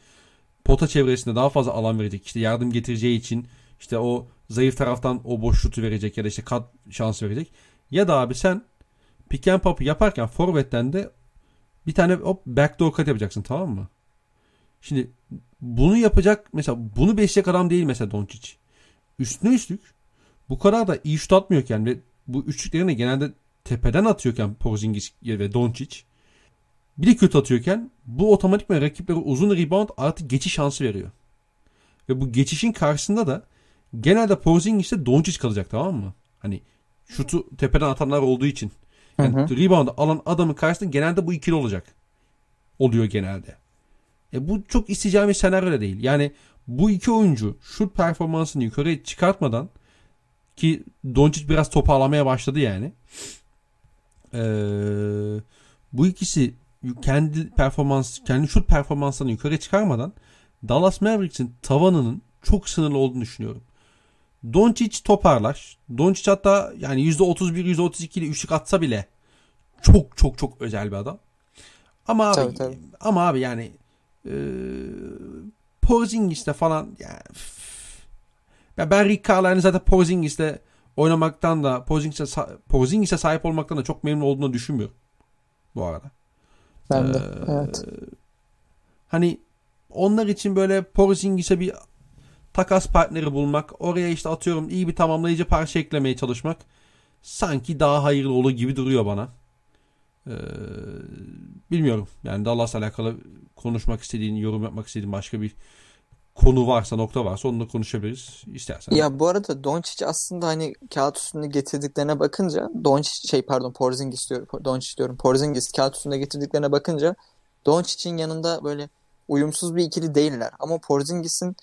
pota çevresinde daha fazla alan verecek. İşte yardım getireceği için işte o zayıf taraftan o boş şutu verecek ya da işte kat şans verecek. Ya da abi sen pick and pop'u yaparken forvetten de bir tane hop backdoor cut yapacaksın tamam mı? Şimdi bunu yapacak mesela bunu besleyecek adam değil mesela Doncic. Üstüne üstlük bu kadar da iyi şut atmıyorken ve bu üçlüklerini genelde tepeden atıyorken Porzingis ve Doncic bir de kötü atıyorken bu otomatikman rakiplere uzun rebound artı geçiş şansı veriyor. Ve bu geçişin karşısında da genelde Porzingis'te Doncic kalacak tamam mı? Hani şutu tepeden atanlar olduğu için. Yani hı hı. rebound alan adamın karşısında genelde bu ikili olacak. Oluyor genelde. E bu çok isteyeceğim bir senaryo da değil. Yani bu iki oyuncu şut performansını yukarıya çıkartmadan ki Doncic biraz toparlamaya başladı yani. Ee, bu ikisi kendi performans, kendi şut performanslarını yukarı çıkarmadan Dallas Mavericks'in tavanının çok sınırlı olduğunu düşünüyorum. Doncic toparlar. Doncic hatta yani %31, %32 ile üçlük atsa bile çok çok çok özel bir adam. Ama abi, tabii, tabii. ama abi yani e, Porzingis'te falan yani ya ben Rick Carlisle'ın zaten Porzingis'te oynamaktan da Porzingis'e, Porzingis'e sahip olmaktan da çok memnun olduğunu düşünmüyorum. Bu arada.
Ben de. Ee, evet.
Hani onlar için böyle Porzingis'e bir takas partneri bulmak, oraya işte atıyorum iyi bir tamamlayıcı parça eklemeye çalışmak sanki daha hayırlı olur gibi duruyor bana. Ee, bilmiyorum. Yani Dallas'la alakalı konuşmak istediğin, yorum yapmak istediğin başka bir konu varsa, nokta varsa onunla konuşabiliriz istersen.
Ya bu arada Doncic aslında hani kağıt üstünde getirdiklerine bakınca Doncic şey pardon Porzingis diyorum. Doncic diyorum. Porzingis kağıt üstünde getirdiklerine bakınca Doncic'in yanında böyle uyumsuz bir ikili değiller. Ama Porzingis'in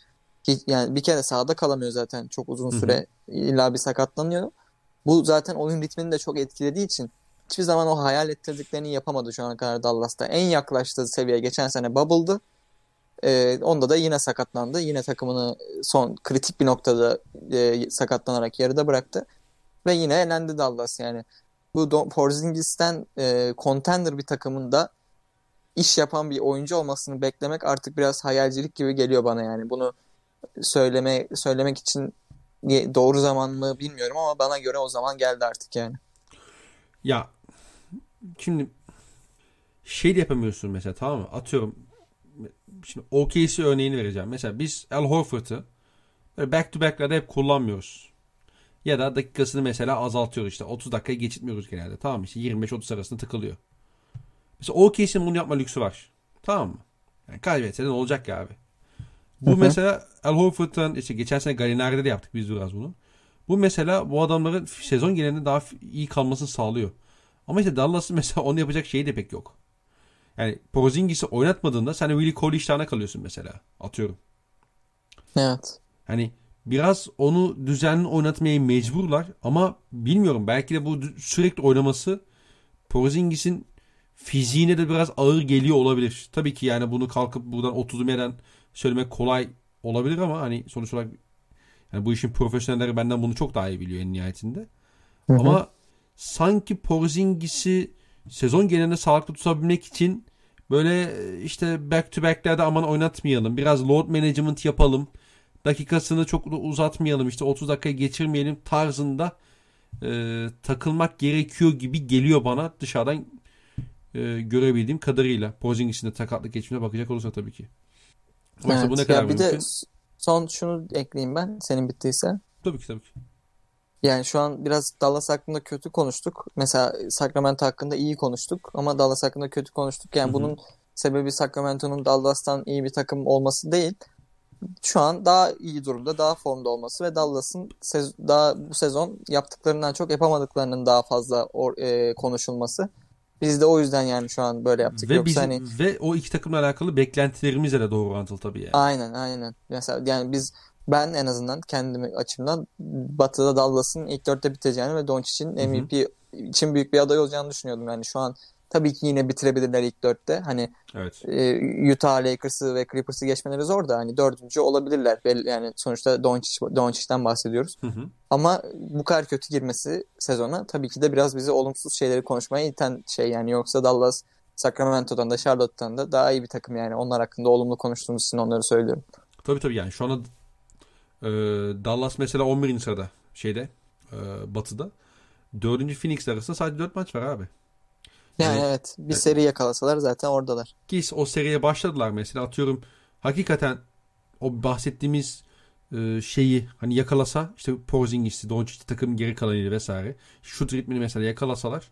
yani bir kere sahada kalamıyor zaten çok uzun süre. Hı-hı. illa bir sakatlanıyor. Bu zaten oyun ritmini de çok etkilediği için hiçbir zaman o hayal ettirdiklerini yapamadı şu ana kadar Dallas'ta. En yaklaştığı seviye geçen sene Bubble'dı. Ee, onda da yine sakatlandı. Yine takımını son kritik bir noktada e, sakatlanarak yarıda bıraktı. Ve yine elendi Dallas yani. bu Porzingis'ten e, contender bir takımında iş yapan bir oyuncu olmasını beklemek artık biraz hayalcilik gibi geliyor bana yani. Bunu söyleme söylemek için doğru zaman mı bilmiyorum ama bana göre o zaman geldi artık yani.
Ya şimdi şey de yapamıyorsun mesela tamam mı? Atıyorum şimdi OKC örneğini vereceğim. Mesela biz Al Horford'u back to back'lerde hep kullanmıyoruz. Ya da dakikasını mesela azaltıyoruz işte. 30 dakikayı geçitmiyoruz genelde. Tamam mı? İşte 25-30 arasında tıkılıyor. Mesela OKC'nin bunu yapma lüksü var. Tamam mı? Yani kaybetse ne olacak ya abi? Bu Hı-hı. mesela Al Horford'dan işte geçen sene Gallinari'de de yaptık biz biraz bunu. Bu mesela bu adamların sezon genelinde daha iyi kalmasını sağlıyor. Ama işte Dallas'ın mesela onu yapacak şeyi de pek yok. Yani Porzingis'i oynatmadığında sen Willie Cole iştahına kalıyorsun mesela. Atıyorum.
Evet.
Hani biraz onu düzenli oynatmaya mecburlar ama bilmiyorum belki de bu sürekli oynaması Porzingis'in fiziğine de biraz ağır geliyor olabilir. Tabii ki yani bunu kalkıp buradan 30 yerden söylemek kolay olabilir ama hani sonuç olarak yani bu işin profesyonelleri benden bunu çok daha iyi biliyor en nihayetinde. Hı hı. Ama sanki Porzingis'i sezon genelinde sağlıklı tutabilmek için böyle işte back to back'lerde aman oynatmayalım. Biraz load management yapalım. Dakikasını çok da uzatmayalım. işte 30 dakika geçirmeyelim tarzında e, takılmak gerekiyor gibi geliyor bana dışarıdan e, görebildiğim kadarıyla. Porzingis'in de takatlık geçimine bakacak olursa tabii ki.
Ama evet, bu ne kadar ya bir mümkün? de son şunu ekleyeyim ben senin bittiyse.
Tabii ki tabii ki.
Yani şu an biraz Dallas hakkında kötü konuştuk. Mesela Sacramento hakkında iyi konuştuk ama Dallas hakkında kötü konuştuk. Yani Hı-hı. bunun sebebi Sacramento'nun Dallas'tan iyi bir takım olması değil. Şu an daha iyi durumda, daha formda olması ve Dallas'ın sez- daha bu sezon yaptıklarından çok yapamadıklarının daha fazla or- e, konuşulması. Biz de o yüzden yani şu an böyle yaptık.
Ve, Yoksa bizim, hani... ve o iki takımla alakalı beklentilerimizle de doğru orantılı tabii yani.
Aynen aynen. Mesela yani biz ben en azından kendimi açımdan Batı'da Dallas'ın ilk dörtte biteceğini ve Doncic'in MVP Hı-hı. için büyük bir aday olacağını düşünüyordum. Yani şu an tabii ki yine bitirebilirler ilk dörtte. Hani evet. e, Utah, Lakers'ı ve Clippers'ı geçmeleri zor da hani dördüncü olabilirler. Yani sonuçta Doncic, Doncic'ten bahsediyoruz. Hı hı. Ama bu kadar kötü girmesi sezona tabii ki de biraz bizi olumsuz şeyleri konuşmaya iten şey yani yoksa Dallas Sacramento'dan da Charlotte'dan da daha iyi bir takım yani. Onlar hakkında olumlu konuştuğumuz için onları söylüyorum.
Tabii tabii yani şu anda e, Dallas mesela 11. sırada şeyde e, batıda. 4. Phoenix arasında sadece 4 maç var abi.
Yani, yani evet bir seri yakalasalar zaten oradalar.
Ki o seriye başladılar mesela atıyorum hakikaten o bahsettiğimiz e, şeyi hani yakalasa işte Porzingis'i, Doncic'i takım geri kalanıyla vesaire şut ritmini mesela yakalasalar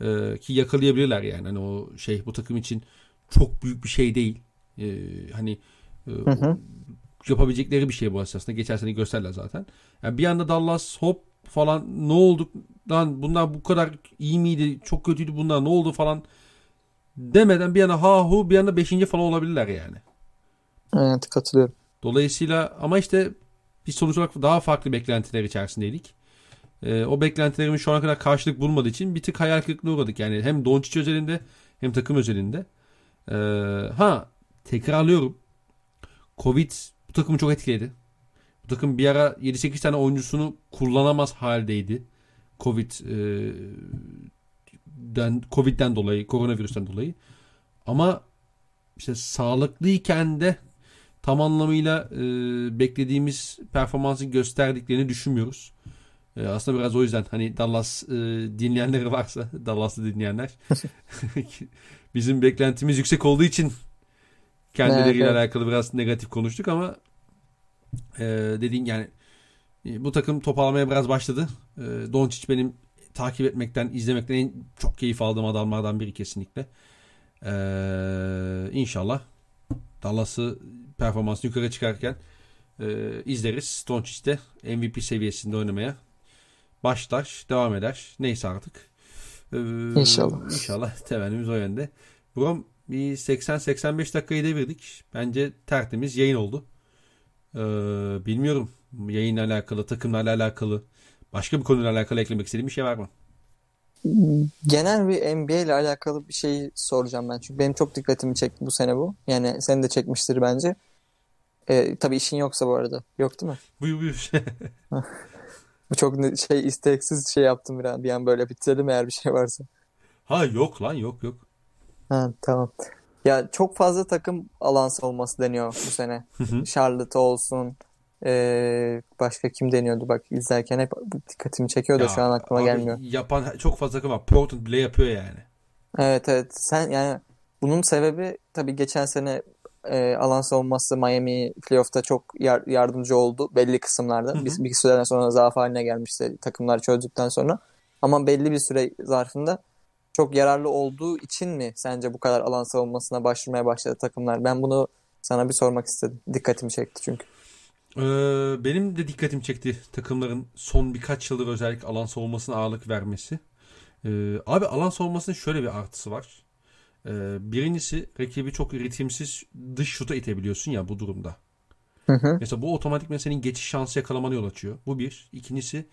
e, ki yakalayabilirler yani hani o şey bu takım için çok büyük bir şey değil. E, hani e, hı hı. Yapabilecekleri bir şey bu aslında. Geçen sene gösterler zaten. Yani bir anda Dallas hop falan ne oldu lan bunlar bu kadar iyi miydi çok kötüydü bunlar ne oldu falan demeden bir yana ha hu bir yana beşinci falan olabilirler yani.
Evet katılıyorum.
Dolayısıyla ama işte biz sonuç olarak daha farklı beklentiler içerisindeydik. Ee, o beklentilerimin şu ana kadar karşılık bulmadığı için bir tık hayal kırıklığına uğradık. Yani hem Doncic özelinde hem takım özelinde. Ee, ha tekrarlıyorum. Covid takımı çok etkiledi. Bu takım bir ara 7-8 tane oyuncusunu kullanamaz haldeydi. Covid e, den, Covid'den dolayı, koronavirüsten dolayı. Ama işte sağlıklıyken de tam anlamıyla e, beklediğimiz performansı gösterdiklerini düşünmüyoruz. E, aslında biraz o yüzden hani Dallas e, dinleyenleri varsa, Dallas'ı dinleyenler bizim beklentimiz yüksek olduğu için kendileriyle evet, alakalı biraz negatif konuştuk ama e, dediğin yani e, bu takım toparlamaya biraz başladı. E, Doncic benim takip etmekten, izlemekten en çok keyif aldığım adamlardan biri kesinlikle. E, inşallah Dallas'ı performansını yukarı çıkarken e, izleriz. Doncic de MVP seviyesinde oynamaya başlar, devam eder. Neyse artık.
E, inşallah.
İnşallah temennimiz o yönde. Brom bir 80-85 dakikayı devirdik. Bence tertemiz yayın oldu. Ee, bilmiyorum yayınla alakalı, takımla alakalı, başka bir konuyla alakalı eklemek istediğim bir şey var mı?
Genel bir NBA ile alakalı bir şey soracağım ben. Çünkü benim çok dikkatimi çekti bu sene bu. Yani seni de çekmiştir bence. Ee, tabii işin yoksa bu arada. Yok değil mi?
Buyur buyur.
Bu çok şey isteksiz şey yaptım bir an, bir an böyle bitirelim eğer bir şey varsa.
Ha yok lan yok yok.
Ha, tamam. Ya çok fazla takım alan savunması deniyor bu sene.
Hı hı.
Charlotte olsun. ee, başka kim deniyordu bak izlerken hep dikkatimi çekiyor da
Ya
şu an aklıma gelmiyor.
yapan çok fazla takım var. Portland bile yapıyor yani.
Evet evet sen yani bunun sebebi tabii geçen sene e, alan savunması Miami playoff'ta çok yar- yardımcı oldu belli
Hı
kısımlarda.
hı.
Bir, bir süreden sonra zaaf haline gelmişti takımlar çözdükten sonra. Ama belli bir süre zarfında çok yararlı olduğu için mi sence bu kadar alan savunmasına başvurmaya başladı takımlar? Ben bunu sana bir sormak istedim. Dikkatimi çekti çünkü.
Ee, benim de dikkatimi çekti takımların son birkaç yıldır özellikle alan savunmasına ağırlık vermesi. Ee, abi alan savunmasının şöyle bir artısı var. Ee, birincisi rakibi çok ritimsiz dış şuta itebiliyorsun ya bu durumda.
Hı hı.
Mesela bu otomatik senin geçiş şansı yakalamanı yol açıyor. Bu bir. İkincisi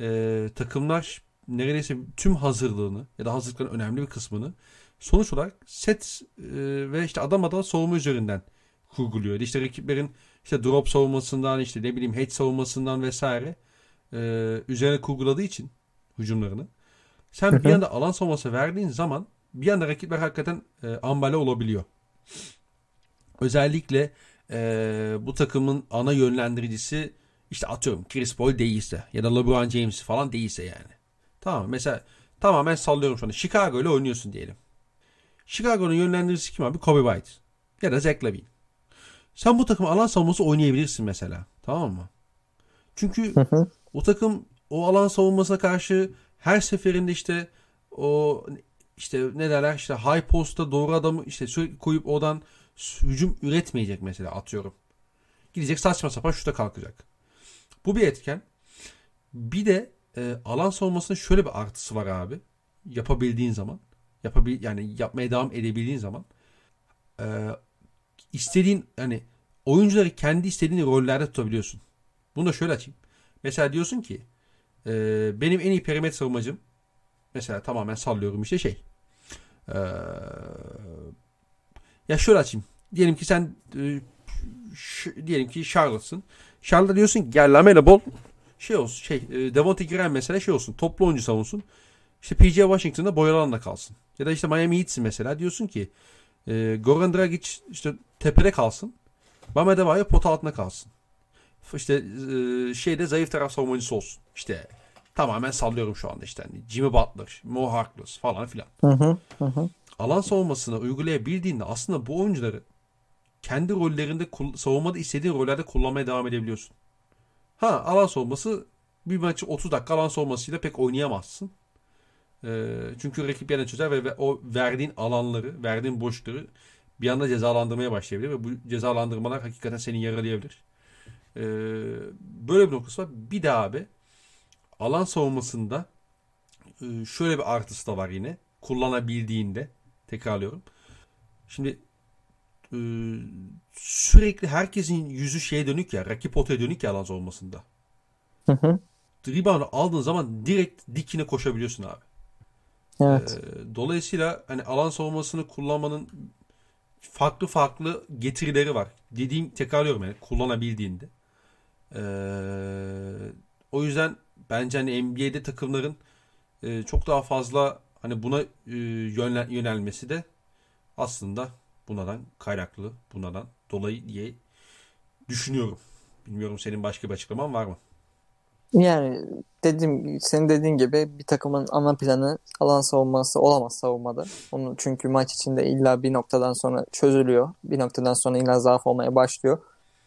e, takımlar neredeyse tüm hazırlığını ya da hazırlıkların önemli bir kısmını sonuç olarak set e, ve işte adam adama savunma üzerinden kurguluyor. İşte rakiplerin işte drop savunmasından işte ne bileyim hedge savunmasından vesaire e, üzerine kurguladığı için hücumlarını. Sen bir anda alan savunması verdiğin zaman bir anda rakipler hakikaten e, ambale olabiliyor. Özellikle e, bu takımın ana yönlendiricisi işte atıyorum Chris Paul değilse ya da LeBron James falan değilse yani. Tamam mesela tamamen sallıyorum şu anda. Chicago ile oynuyorsun diyelim. Chicago'nun yönlendiricisi kim abi? Kobe White ya da Zach Lavine. Sen bu takımı alan savunması oynayabilirsin mesela. Tamam mı? Çünkü
Hı hı.
o takım o alan savunmasına karşı her seferinde işte o işte ne derler işte high post'a doğru adamı işte sürekli koyup oradan hücum üretmeyecek mesela atıyorum. Gidecek saçma sapan şuta kalkacak. Bu bir etken. Bir de e, alan savunmasının şöyle bir artısı var abi. Yapabildiğin zaman. Yapabil yani yapmaya devam edebildiğin zaman e, istediğin yani oyuncuları kendi istediğin rollerde tutabiliyorsun. Bunu da şöyle açayım. Mesela diyorsun ki e, benim en iyi perimetre savunmacım mesela tamamen sallıyorum işte şey e, ya şöyle açayım. Diyelim ki sen e, diyelim ki Charlotte'sın. Charlotte diyorsun ki gel Lamela bol şey olsun şey e, Devontae Graham mesela şey olsun toplu oyuncu savunsun. İşte PJ Washington'da boyalı alanda kalsın. Ya da işte Miami Heat'sin mesela diyorsun ki e, Goran Dragic işte tepede kalsın. Bam Adebayo pota altında kalsın. İşte e, şeyde zayıf taraf savunmacısı olsun. İşte tamamen sallıyorum şu anda işte. Hani Jimmy Butler, Mo Harkless falan filan.
Hı hı. Hı.
Alan savunmasını uygulayabildiğinde aslında bu oyuncuları kendi rollerinde savunmada istediğin rollerde kullanmaya devam edebiliyorsun. Ha alan savunması bir maçı 30 dakika alan savunmasıyla pek oynayamazsın. Ee, çünkü rakip yerine çözer ve, ve o verdiğin alanları, verdiğin boşlukları bir anda cezalandırmaya başlayabilir ve bu cezalandırmalar hakikaten seni yaralayabilir. Ee, böyle bir noktası var. Bir de abi alan savunmasında e, şöyle bir artısı da var yine. Kullanabildiğinde tekrarlıyorum. Şimdi e, sürekli herkesin yüzü şeye dönük ya rakip potaya dönük ya alan savunmasında.
Hı hı.
Rebound'u aldığın zaman direkt dikine koşabiliyorsun abi.
Evet.
Ee, dolayısıyla hani alan savunmasını kullanmanın farklı farklı getirileri var. Dediğim tekrarlıyorum yani kullanabildiğinde. Ee, o yüzden bence hani NBA'de takımların e, çok daha fazla hani buna e, yönel- yönelmesi de aslında bundan kaynaklı, bundan dolayı diye düşünüyorum. Bilmiyorum senin başka bir açıklaman var mı?
Yani dediğim, senin dediğin gibi bir takımın ana planı alan savunması olamaz savunmada. Onu çünkü maç içinde illa bir noktadan sonra çözülüyor. Bir noktadan sonra illa zaaf olmaya başlıyor.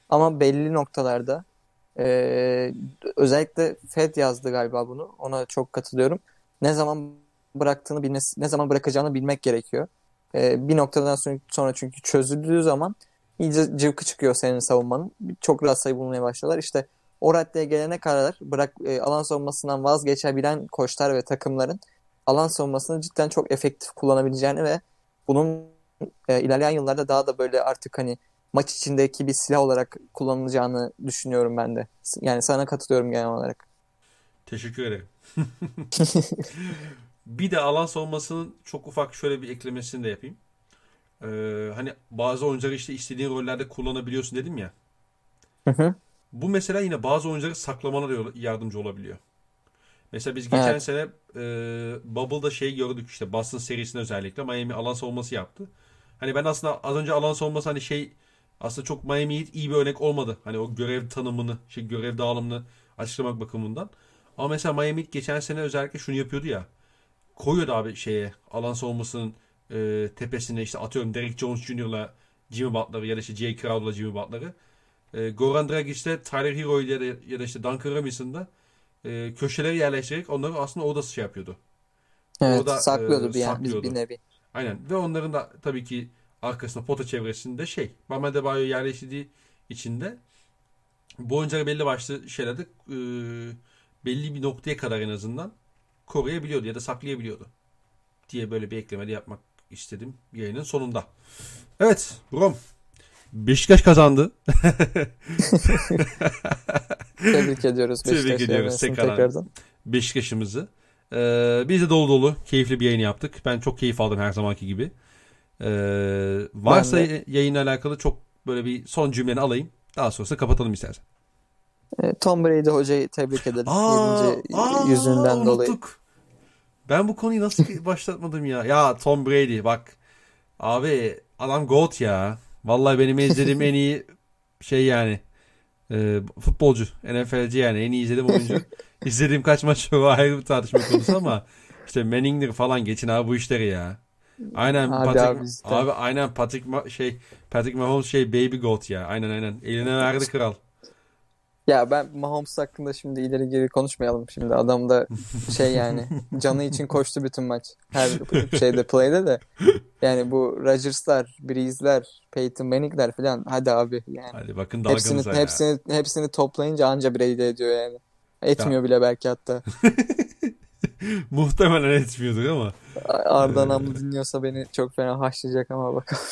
Ama belli noktalarda eee, özellikle Fed yazdı galiba bunu. Ona çok katılıyorum. Ne zaman bıraktığını bilme, ne zaman bırakacağını bilmek gerekiyor. Eee, bir noktadan sonra, sonra çünkü çözüldüğü zaman iyice cıvkı çıkıyor senin savunmanın. Çok rahat sayı bulmaya başlıyorlar. İşte o raddeye gelene kadar bırak e, alan savunmasından vazgeçebilen koçlar ve takımların alan savunmasını cidden çok efektif kullanabileceğini ve bunun e, ilerleyen yıllarda daha da böyle artık hani maç içindeki bir silah olarak kullanılacağını düşünüyorum ben de. Yani sana katılıyorum genel olarak.
Teşekkür ederim. Bir de alan savunmasının çok ufak şöyle bir eklemesini de yapayım. Ee, hani bazı oyuncuları işte istediğin rollerde kullanabiliyorsun dedim ya.
Hı hı.
Bu mesela yine bazı oyuncuları saklamana yardımcı olabiliyor. Mesela biz geçen
Evet.
sene e, Bubble'da şey gördük işte Boston serisinde özellikle Miami alan savunması yaptı. Hani ben aslında az önce alan savunması hani şey aslında çok Miami Heat iyi bir örnek olmadı. Hani o görev tanımını, şey görev dağılımını açıklamak bakımından. Ama mesela Miami Heat geçen sene özellikle şunu yapıyordu ya. Koyuyordu abi şeye alan savunmasının e, tepesine işte atıyorum Derek Jones Jr.'la Jimmy Butler'ı ya da işte Jay Crowder'la Jimmy Butler'ı. E, Goran Dragic'te Tyler Hero ya da, ya da işte Duncan Robinson'da e, köşeleri yerleştirerek onları aslında orada şey yapıyordu.
Evet,
Orada,
saklıyordu
e,
bir, yani,
saklıyordu.
bir nevi.
Aynen ve onların da tabii ki arkasında pota çevresinde şey Bam Adebayo yerleştirdiği içinde bu oyuncuları belli başlı şeylerde e, belli bir noktaya kadar en azından koruyabiliyordu ya da saklayabiliyordu diye böyle bir ekleme de yapmak istedim yayının sonunda. Evet Rom Beşiktaş kazandı.
Tebrik ediyoruz
Tebrik
Beşiktaş
ediyoruz
evresini
tekrardan. Beşiktaş'ımızı. Ee, biz de dolu dolu keyifli bir yayın yaptık. Ben çok keyif aldım her zamanki gibi. Ee, varsa yayınla alakalı çok böyle bir son cümleni alayım. Daha sonrasında kapatalım istersen.
E, Tom Brady hocayı tebrik edelim.
Aa,
20.
aa,
yüzünden dolayı.
Ben bu konuyu nasıl başlatmadım ya? Ya Tom Brady bak. Abi adam GOAT ya. Vallahi benim izlediğim en iyi şey yani. Ee, futbolcu. NFL'ci yani. En iyi izlediğim oyuncu. İzlediğim kaç maç var ayrı bir tartışma konusu ama işte Manning'dir falan geçin abi bu işleri ya. Aynen
Abi
Patrick,
abi işte.
abi aynen Patrick Ma- şey Patrick Mahomes şey baby goat ya. Aynen aynen. Eline verdi kral.
Ya ben Mahomes hakkında şimdi ileri geri konuşmayalım şimdi. Adam da şey yani canı için koştu bütün maç. Her şeyde play'de de. Yani bu Rodgers'lar, Breeze'ler, Peyton Manning'ler falan hadi abi yani.
Hadi bakın
Hepsini
ya.
hepsini hepsini toplayınca anca Brady ediyor yani. Etmiyor bile belki hatta.
Muhtemelen etmiyordur ama
Arda
Ee.
Namlı dinliyorsa beni çok fena haşlayacak ama bakalım.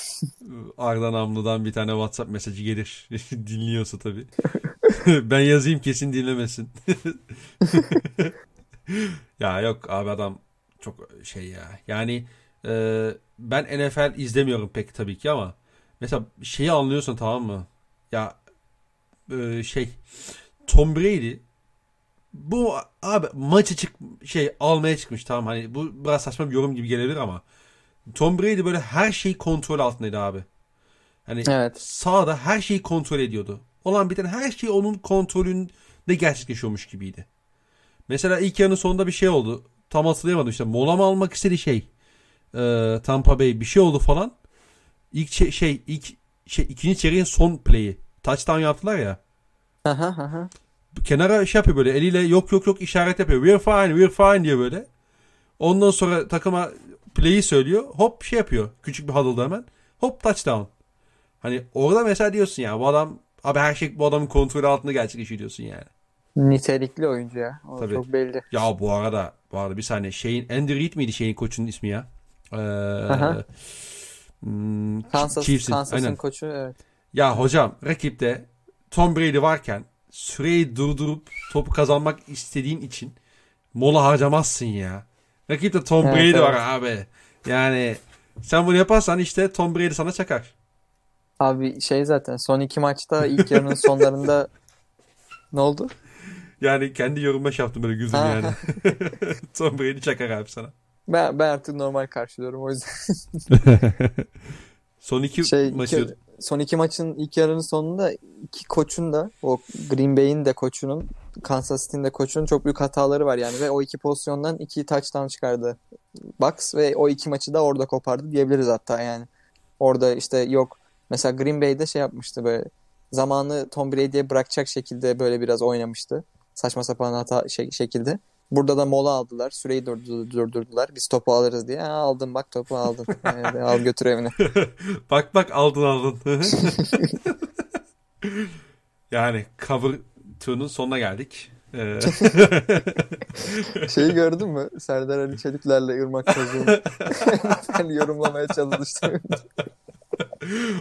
Arda Namlı'dan bir tane WhatsApp mesajı gelir. Dinliyorsa tabii. ben yazayım kesin dinlemesin. ya yok abi adam çok şey ya. Yani e, ben NFL izlemiyorum pek tabii ki ama mesela şeyi anlıyorsun tamam mı? Ya e, şey Tom Brady bu abi maçı çık şey almaya çıkmış tamam hani bu biraz saçma bir yorum gibi gelebilir ama Tom Brady böyle her şeyi kontrol altındaydı abi. Hani
Evet.
sahada her şeyi kontrol ediyordu. Olan biten her şey onun kontrolünde gerçekleşiyormuş gibiydi. Mesela ilk yarının sonunda bir şey oldu. Tam hatırlayamadım işte. Mola mı almak istedi şey. Ee, Tampa Bay bir şey oldu falan. İlk şey, şey ilk şey ikinci çeyreğin son play'i. Touchdown yaptılar ya.
Aha, aha.
Kenara şey yapıyor böyle eliyle yok yok yok işaret yapıyor. We're fine, we're fine diye böyle. Ondan sonra takıma play'i söylüyor. Hop şey yapıyor. Küçük bir huddle'da hemen. Hop touchdown. Hani orada mesela diyorsun ya bu adam abi her şey bu adamın kontrolü altında gerçekleşiyor diyorsun yani.
Nitelikli oyuncu ya. O
Tabii.
çok belli.
Ya bu arada bu arada bir saniye şeyin Andy Reid miydi şeyin koçunun ismi ya? Ee,
Aha.
hmm,
Kansas,
Chiefs'in,
Kansas'ın koçu evet.
Ya hocam rakipte Tom Brady varken süreyi durdurup topu kazanmak istediğin için mola harcamazsın ya. Rakipte Tom
Evet,
Brady var
evet.
abi. Yani sen bunu yaparsan işte Tom Brady sana çakar.
Abi şey zaten son iki maçta ilk yarının sonlarında ne oldu?
Yani kendi yorumuma şey yaptım böyle güldüm
Ha,
yani. Tom Brady çakar abi sana.
Ben, ben artık normal karşılıyorum o yüzden.
Son iki
Şey, iki-
maçı
son iki maçın ilk yarının sonunda iki koçun da o Green Bay'in de koçunun Kansas City'nin de koçunun çok büyük hataları var yani ve o iki pozisyondan iki touchdown çıkardı Bucks ve o iki maçı da orada kopardı diyebiliriz hatta yani. Orada işte yok mesela Green Bay'de şey yapmıştı böyle zamanı Tom Brady'ye bırakacak şekilde böyle biraz oynamıştı. Saçma sapan hata şey- şekilde. Burada da mola aldılar. Süreyi durdur- durdurdular. Biz topu alırız diye. Ha, aldın bak topu aldın. Evet, al götür evine.
bak bak aldın aldın. yani cover 2'nun sonuna geldik. Ee,
Şeyi gördün mü? Serdar Ali Çelikler'le Irmak Kazı'nın yorumlamaya çalıştı.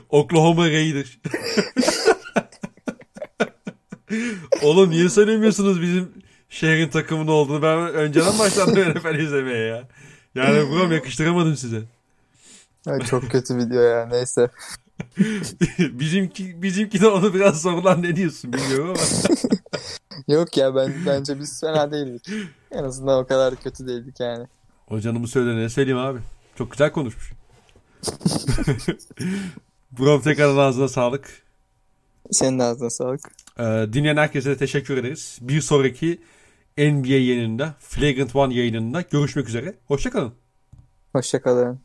Oklahoma Raider. Oğlum niye söylemiyorsunuz bizim şehrin takımının olduğunu? Ben önceden başladım NFL izlemeye ya. Yani buram yakıştıramadım size.
Ay, çok kötü video ya. Neyse.
bizimki bizimki de onu biraz sorulan ne diyorsun bilmiyorum ama.
Yok ya ben bence biz fena değildik. En azından o kadar kötü değildik yani.
Hocanın bu söylediğine söyleyeyim abi. Çok güzel konuşmuş. Brom tekrar ağzına sağlık.
Senin de ağzına sağlık.
Ee, dinleyen herkese teşekkür ederiz. Bir sonraki NBA yayınında, Flagrant One yayınında görüşmek üzere. Hoşçakalın.
Hoşçakalın.